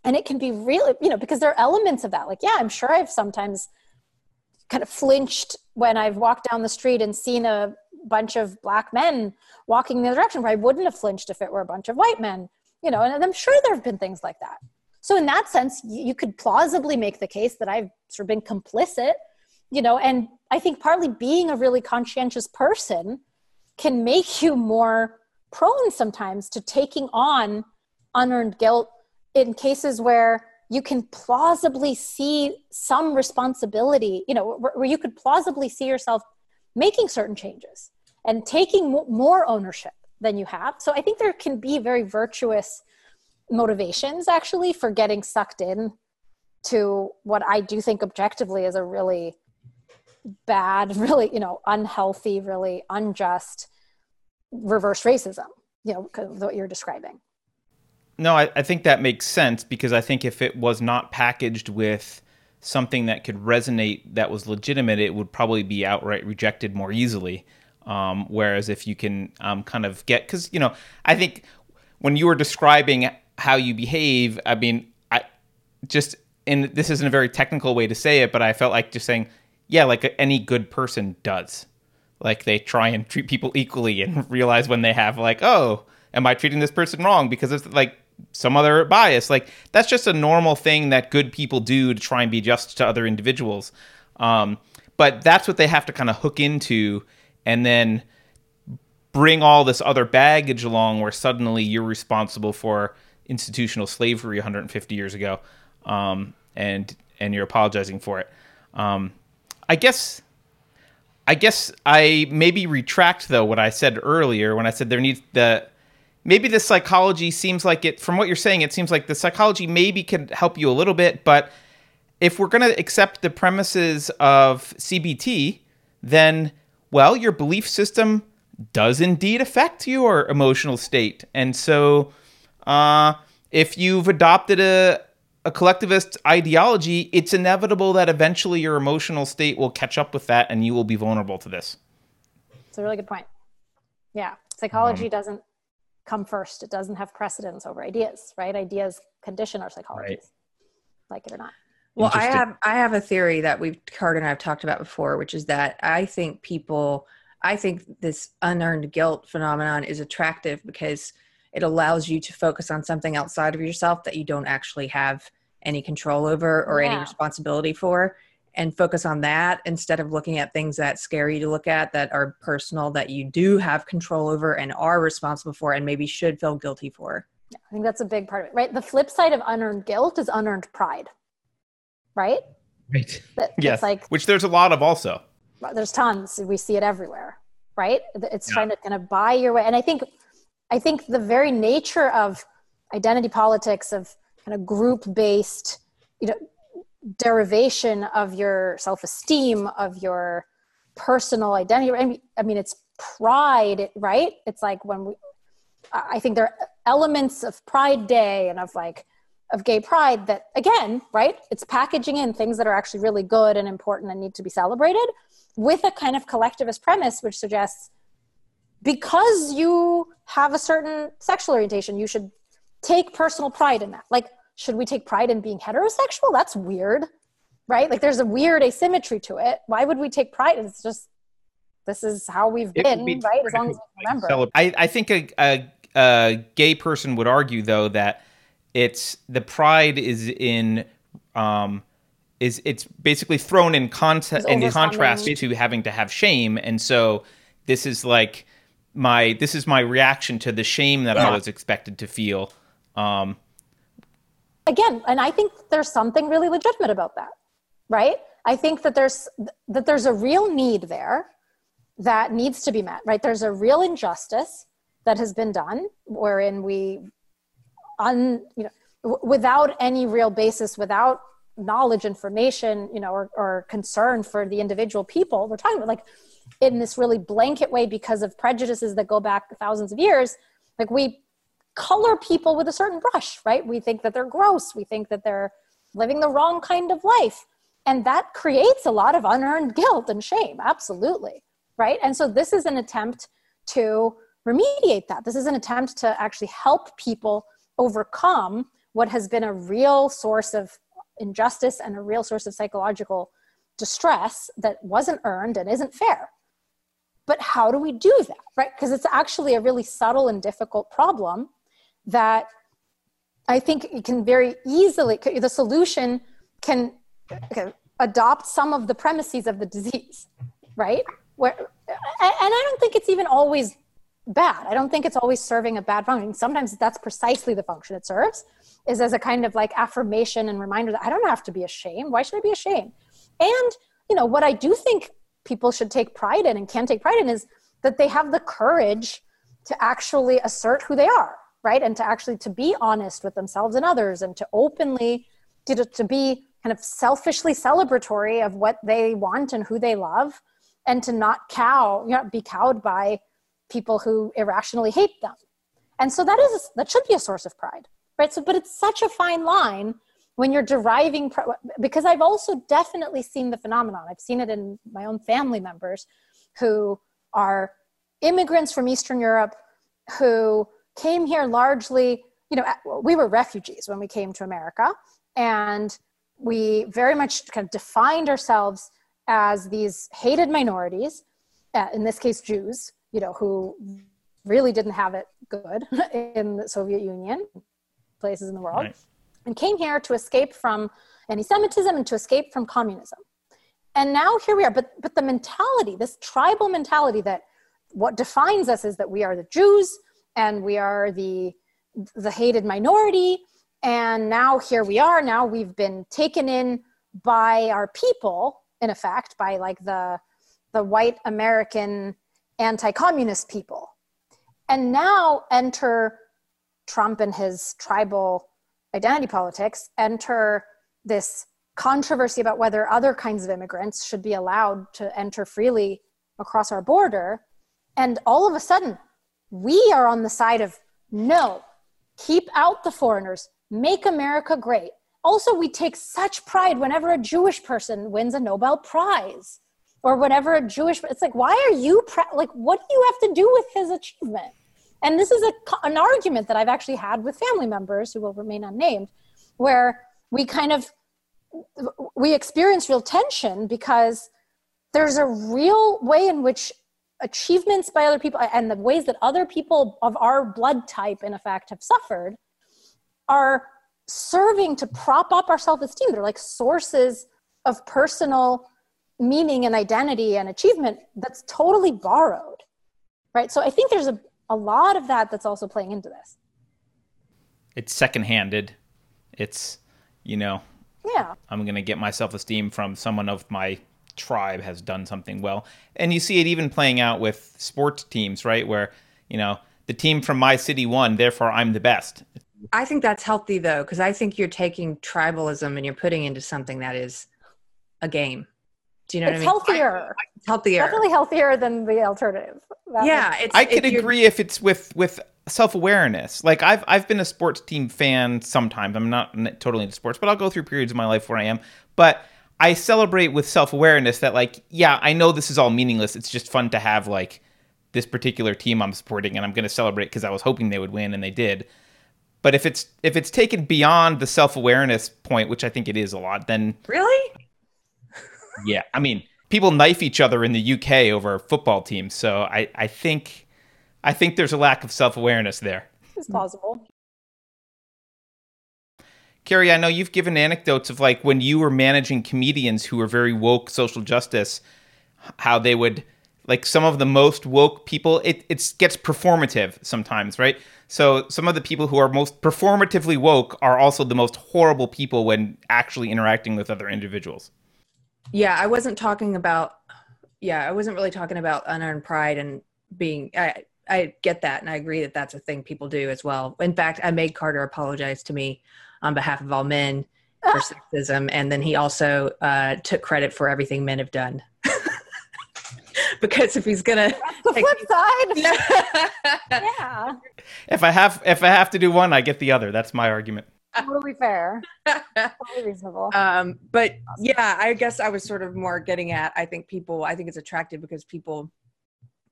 and it can be really you know because there are elements of that like yeah i'm sure i've sometimes kind of flinched when i've walked down the street and seen a bunch of black men walking in the direction where i wouldn't have flinched if it were a bunch of white men you know and i'm sure there have been things like that. So in that sense you could plausibly make the case that i've sort of been complicit you know and i think partly being a really conscientious person can make you more prone sometimes to taking on unearned guilt in cases where you can plausibly see some responsibility, you know, where, where you could plausibly see yourself making certain changes and taking more ownership than you have. So I think there can be very virtuous motivations actually for getting sucked in to what I do think objectively is a really bad, <laughs> really, you know, unhealthy, really unjust reverse racism, you know, what you're describing. No, I, I think that makes sense because I think if it was not packaged with something that could resonate that was legitimate, it would probably be outright rejected more easily. Um, whereas if you can um, kind of get, because, you know, I think when you were describing how you behave, I mean, I just, and this isn't a very technical way to say it, but I felt like just saying, yeah, like any good person does like they try and treat people equally and <laughs> realize when they have like oh am i treating this person wrong because it's like some other bias. Like that's just a normal thing that good people do to try and be just to other individuals. Um, but that's what they have to kind of hook into and then bring all this other baggage along where suddenly you're responsible for institutional slavery 150 years ago um, and and you're apologizing for it. Um, i guess I guess I maybe retract though what I said earlier when I said there needs the maybe the psychology seems like it from what you're saying it seems like the psychology maybe can help you a little bit but if we're going to accept the premises of CBT then well your belief system does indeed affect your emotional state and so uh, if you've adopted a a collectivist ideology, it's inevitable that eventually your emotional state will catch up with that and you will be vulnerable to this. It's a really good point. Yeah. Psychology um, doesn't come first, it doesn't have precedence over ideas, right? Ideas condition our psychology, right. like it or not. Well, I have I have a theory that we've Kurt and I've talked about before, which is that I think people I think this unearned guilt phenomenon is attractive because it allows you to focus on something outside of yourself that you don't actually have any control over or yeah. any responsibility for and focus on that instead of looking at things that scare you to look at that are personal that you do have control over and are responsible for and maybe should feel guilty for. Yeah, I think that's a big part of it, right? The flip side of unearned guilt is unearned pride, right? Right. That, yes. Like, Which there's a lot of also. There's tons. We see it everywhere, right? It's yeah. trying to kind of buy your way. And I think I think the very nature of identity politics, of kind of group based, you know, derivation of your self esteem, of your personal identity. I mean, I mean, it's pride, right? It's like when we, I think there are elements of Pride Day and of like, of gay pride that again right it's packaging in things that are actually really good and important and need to be celebrated with a kind of collectivist premise which suggests because you have a certain sexual orientation, you should take personal pride in that. Like, should we take pride in being heterosexual? That's weird, right? Like, there's a weird asymmetry to it. Why would we take pride? It's just, this is how we've been, be right? As long as we remember. I, I think a, a, a gay person would argue, though, that it's the pride is in, um, is it's basically thrown in context in contrast to having to have shame, and so this is like my this is my reaction to the shame that yeah. I was expected to feel. Um, Again, and I think there's something really legitimate about that, right? I think that there's that there's a real need there that needs to be met, right? There's a real injustice that has been done wherein we un you know without any real basis without knowledge, information, you know, or, or concern for the individual people. We're talking about like in this really blanket way because of prejudices that go back thousands of years. Like we color people with a certain brush, right? We think that they're gross. We think that they're living the wrong kind of life. And that creates a lot of unearned guilt and shame. Absolutely. Right. And so this is an attempt to remediate that. This is an attempt to actually help people overcome what has been a real source of injustice and a real source of psychological distress that wasn't earned and isn't fair. But how do we do that, right? Because it's actually a really subtle and difficult problem that I think you can very easily, the solution can adopt some of the premises of the disease, right? Where, and I don't think it's even always bad. I don't think it's always serving a bad function. Sometimes that's precisely the function it serves, is as a kind of like affirmation and reminder that I don't have to be ashamed. Why should I be ashamed? And, you know, what I do think people should take pride in and can take pride in is that they have the courage to actually assert who they are, right? And to actually to be honest with themselves and others and to openly to, to be kind of selfishly celebratory of what they want and who they love and to not cow, you know, be cowed by people who irrationally hate them. And so that is that should be a source of pride, right? So, but it's such a fine line when you're deriving because I've also definitely seen the phenomenon. I've seen it in my own family members who are immigrants from Eastern Europe who came here largely. You know, we were refugees when we came to America, and we very much kind of defined ourselves as these hated minorities, uh, in this case, Jews, you know, who really didn't have it good <laughs> in the Soviet Union, places in the world, right. and came here to escape from anti-Semitism and to escape from communism. And now here we are. But but the mentality, this tribal mentality that what defines us is that we are the Jews and we are the the hated minority. And now here we are. Now we've been taken in by our people, in effect, by like the the white American anti communist people. And now enter Trump and his tribal identity politics, enter this controversy about whether other kinds of immigrants should be allowed to enter freely across our border. And all of a sudden, we are on the side of no, keep out the foreigners, make America great. Also, we take such pride whenever a Jewish person wins a Nobel Prize or whatever a Jewish. It's like, why are you like? What do you have to do with his achievement? And this is a, an argument that I've actually had with family members who will remain unnamed, where we kind of we experience real tension because there's a real way in which achievements by other people and the ways that other people of our blood type in effect have suffered are serving to prop up our self-esteem. They're like sources of personal meaning and identity and achievement that's totally borrowed right? So i think there's a, a lot of that that's also playing into this. It's second-handed. It's you know yeah. I'm going to get my self-esteem from someone of my tribe has done something well and you see it even playing out with sports teams right where you know the team from my city won therefore i'm the best i think that's healthy though because i think you're taking tribalism and you're putting into something that is a game do you know it's what I mean? Healthier. It's healthier. Definitely healthier than the alternative. That yeah, it's, I could agree if it's with with self awareness. Like I've I've been a sports team fan sometimes. I'm not totally into sports, but I'll go through periods of my life where I am. But I celebrate with self awareness that like yeah, I know this is all meaningless. It's just fun to have like this particular team I'm supporting, and I'm going to celebrate because I was hoping they would win, and they did. But if it's if it's taken beyond the self awareness point, which I think it is a lot, then really yeah, I mean, people knife each other in the UK over football teams, so I, I think I think there's a lack of self awareness there. It's possible. Keri, I know you've given anecdotes of like when you were managing comedians who were very woke social justice, how they would like some of the most woke people. It it gets performative sometimes, right? So some of the people who are most performatively woke are also the most horrible people when actually interacting with other individuals. Yeah, I wasn't talking about. Yeah, I wasn't really talking about unearned pride and being. I I get that, and I agree that that's a thing people do as well. In fact, I made Carter apologize to me on behalf of all men for sexism, and then he also uh, took credit for everything men have done. <laughs> because if he's gonna the flip side, <laughs> yeah, If I have if I have to do one, I get the other. That's my argument. totally fair, <laughs> totally reasonable. um, but yeah, I guess I was sort of more getting at. I think people. I think it's attractive because people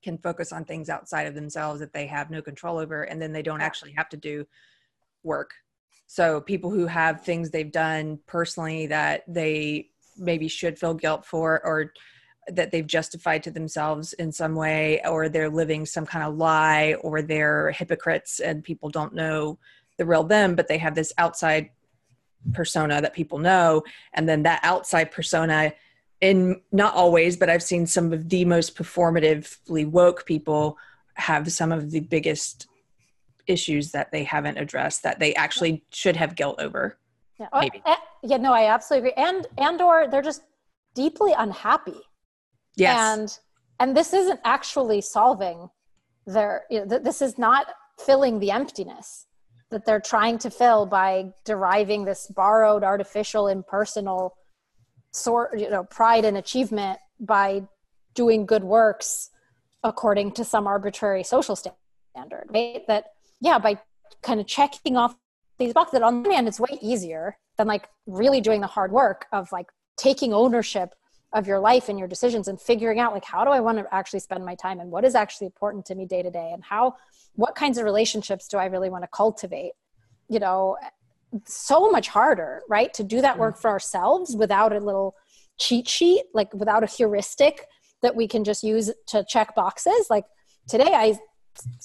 can focus on things outside of themselves that they have no control over, and then they don't actually have to do work. So people who have things they've done personally that they maybe should feel guilt for, or that they've justified to themselves in some way, or they're living some kind of lie, or they're hypocrites and people don't know the real them, but they have this outside persona that people know. And then that outside persona, in not always, but I've seen some of the most performatively woke people have some of the biggest issues that they haven't addressed that they actually should have guilt over. Yeah. Oh, eh, yeah, no, I absolutely agree. And and or they're just deeply unhappy. Yes. And and this isn't actually solving their you know, th- this is not filling the emptiness that they're trying to fill by deriving this borrowed artificial impersonal sort you know pride and achievement by doing good works according to some arbitrary social standard right that yeah by kind of checking off these boxes. On the one hand it's way easier than like really doing the hard work of like taking ownership of your life and your decisions and figuring out like how do i want to actually spend my time and what is actually important to me day to day and how what kinds of relationships do i really want to cultivate? You know so much harder right to do that work for ourselves without a little cheat sheet like without a heuristic that we can just use to check boxes. Like today i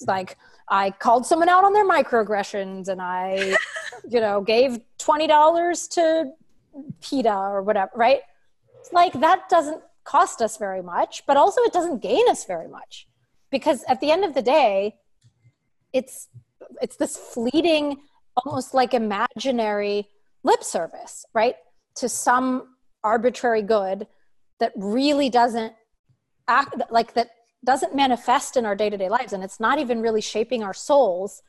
like i called someone out on their microaggressions and i <laughs> you know gave $20 to PETA or whatever right? Like that doesn't cost us very much but also it doesn't gain us very much because at the end of the day it's it's this fleeting almost like imaginary lip service right to some arbitrary good that really doesn't act like that doesn't manifest in our day-to-day lives and it's not even really shaping our souls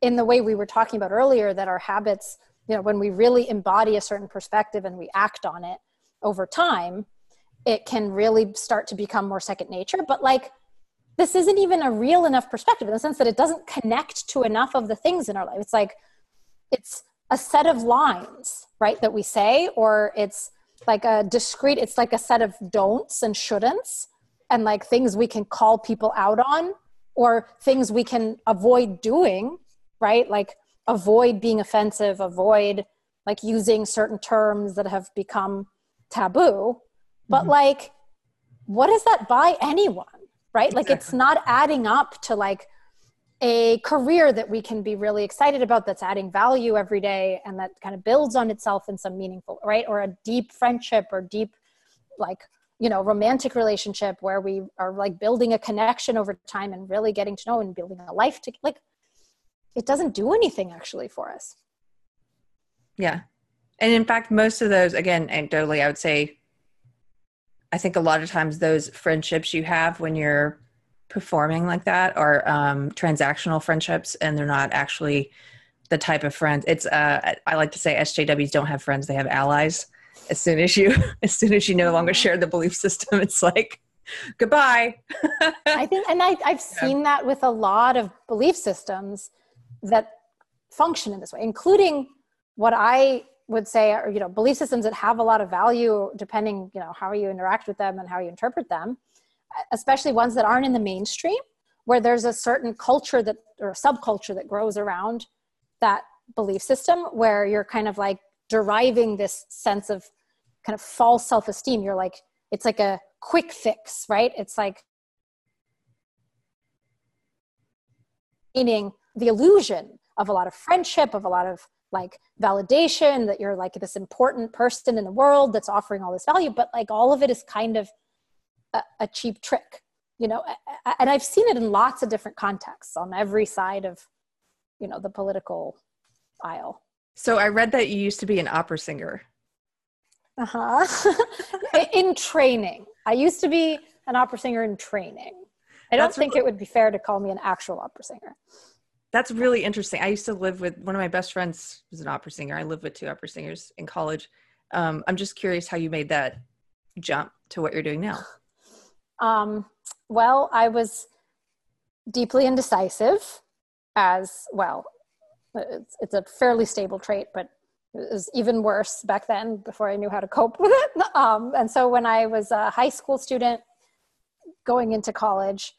in the way we were talking about earlier that our habits you know when we really embody a certain perspective and we act on it over time it can really start to become more second nature. But like this isn't even a real enough perspective in the sense that it doesn't connect to enough of the things in our life. It's like it's a set of lines right that we say or it's like a discrete it's like a set of don'ts and shouldn'ts and like things we can call people out on or things we can avoid doing right? Like avoid being offensive avoid like using certain terms that have become taboo. But Mm-hmm. like what does that buy anyone right? Like it's not adding up to like a career that we can be really excited about that's adding value every day and that kind of builds on itself in some meaningful right? Or a deep friendship or deep like you know romantic relationship where we are like building a connection over time and really getting to know and building a life to like it doesn't do anything actually for us Yeah. And in fact, most of those, again, anecdotally, I would say, I think a lot of times those friendships you have when you're performing like that are um, transactional friendships and they're not actually the type of friends. It's, uh, I like to say SJWs don't have friends, they have allies. As soon as you, <laughs> as soon as you no longer share the belief system, it's like, goodbye. I think, and I, I've <laughs> seen that with a lot of belief systems that function in this way, including what I would say are, you know, belief systems that have a lot of value depending, you know, how you interact with them and how you interpret them, especially ones that aren't in the mainstream, where there's a certain culture that, or subculture that grows around that belief system, where you're kind of like deriving this sense of kind of false self esteem. You're like, it's like a quick fix, right? It's like, meaning the illusion of a lot of friendship, of a lot of like validation that you're like this important person in the world that's offering all this value, but like all of it is kind of a, a cheap trick, you know. And I've seen it in lots of different contexts on every side of, you know, the political aisle. So I read that you used to be an opera singer. Uh huh. <laughs> in training, I used to be an opera singer in training. I don't That's think it would be fair to call me an actual opera singer. that's really interesting. I used to live with one of my best friends was an opera singer. I lived with two opera singers in college. Um, I'm just curious how you made that jump to what you're doing now. <laughs> Um, well, I was deeply indecisive as well. It's, it's a fairly stable trait, but it was even worse back then before I knew how to cope <laughs> with it. Um, and so when I was a high school student going into college,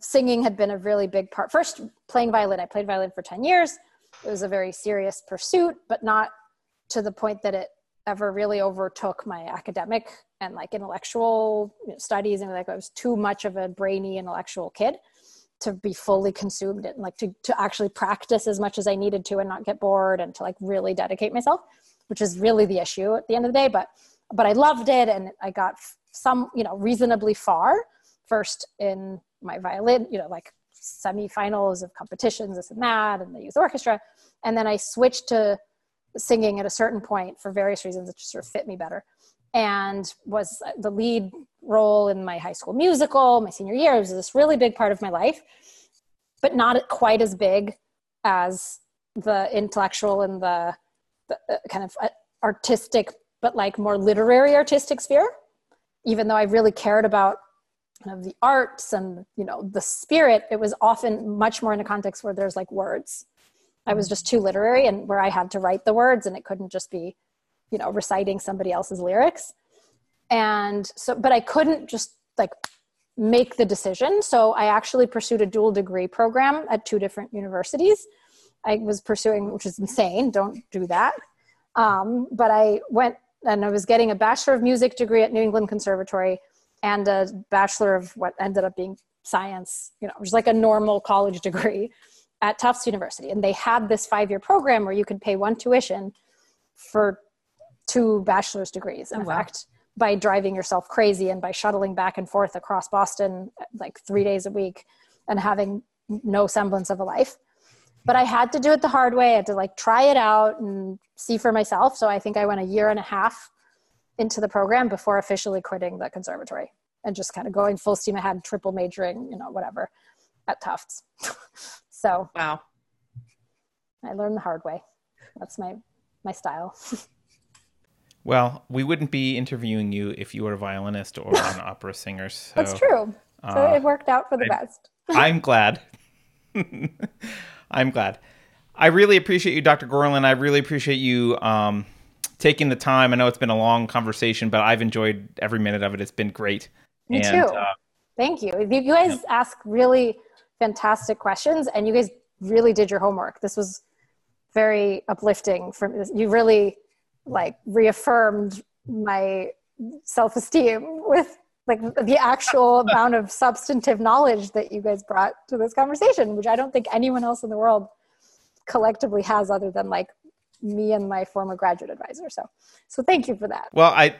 singing had been a really big part. First, playing violin. I played violin for 10 years. It was a very serious pursuit, but not to the point that it ever really overtook my academic and like intellectual studies. And like I was too much of a brainy intellectual kid to be fully consumed and like to, to actually practice as much as I needed to and not get bored and to like really dedicate myself, which is really the issue at the end of the day. But, but I loved it and I got some, you know, reasonably far first in my violin, you know, like semifinals of competitions, this and that, and the youth orchestra. And then I switched to singing at a certain point for various reasons that just sort of fit me better. And was the lead role in my high school musical, my senior year. It was this really big part of my life, but not quite as big as the intellectual and the, the uh, kind of uh, artistic, but like more literary artistic sphere. Even though I really cared about of the arts and you know the spirit it was often much more in a context where there's like words i was just too literary and where i had to write the words and it couldn't just be you know reciting somebody else's lyrics. And so but i couldn't just like make the decision. So i actually pursued a dual degree program at two different universities. I was pursuing which is insane don't do that. Um, but i went and i was getting a bachelor of music degree at new england conservatory and a bachelor of what ended up being science, you know, which is like a normal college degree at Tufts University. And they had this five year program where you could pay one tuition for two bachelor's degrees, in oh, fact, wow. by driving yourself crazy and by shuttling back and forth across Boston like three days a week and having no semblance of a life. But I had to do it the hard way. I had to like try it out and see for myself. So I think I went a year and a half into the program before officially quitting the conservatory and just kind of going full steam ahead, triple majoring, you know, whatever at Tufts. <laughs> so wow, I learned the hard way. That's my my style. <laughs> well, we wouldn't be interviewing you if you were a violinist or an <laughs> opera singer. So, That's true. So uh, it worked out for the I, best. <laughs> I'm glad. <laughs> I'm glad. I really appreciate you, Dr. Gorlin. I really appreciate you um, taking the time. I know it's been a long conversation, but I've enjoyed every minute of it. It's been great. Me and, too. Uh, Thank you. You guys yeah. ask really fantastic questions, and you guys really did your homework. This was very uplifting. For you, really like reaffirmed my self-esteem with like the actual <laughs> amount of substantive knowledge that you guys brought to this conversation, which I don't think anyone else in the world collectively has other than like me and my former graduate advisor. So, so thank you for that. Well, I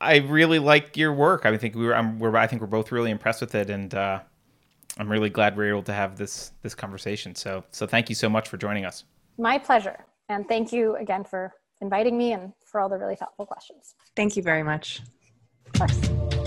I really like your work. I think we were, I'm, we're I think we're both really impressed with it, and uh, I'm really glad we're able to have this this conversation. So, so thank you so much for joining us. My pleasure, and thank you again for inviting me and for all the really thoughtful questions. Thank you very much. Of course.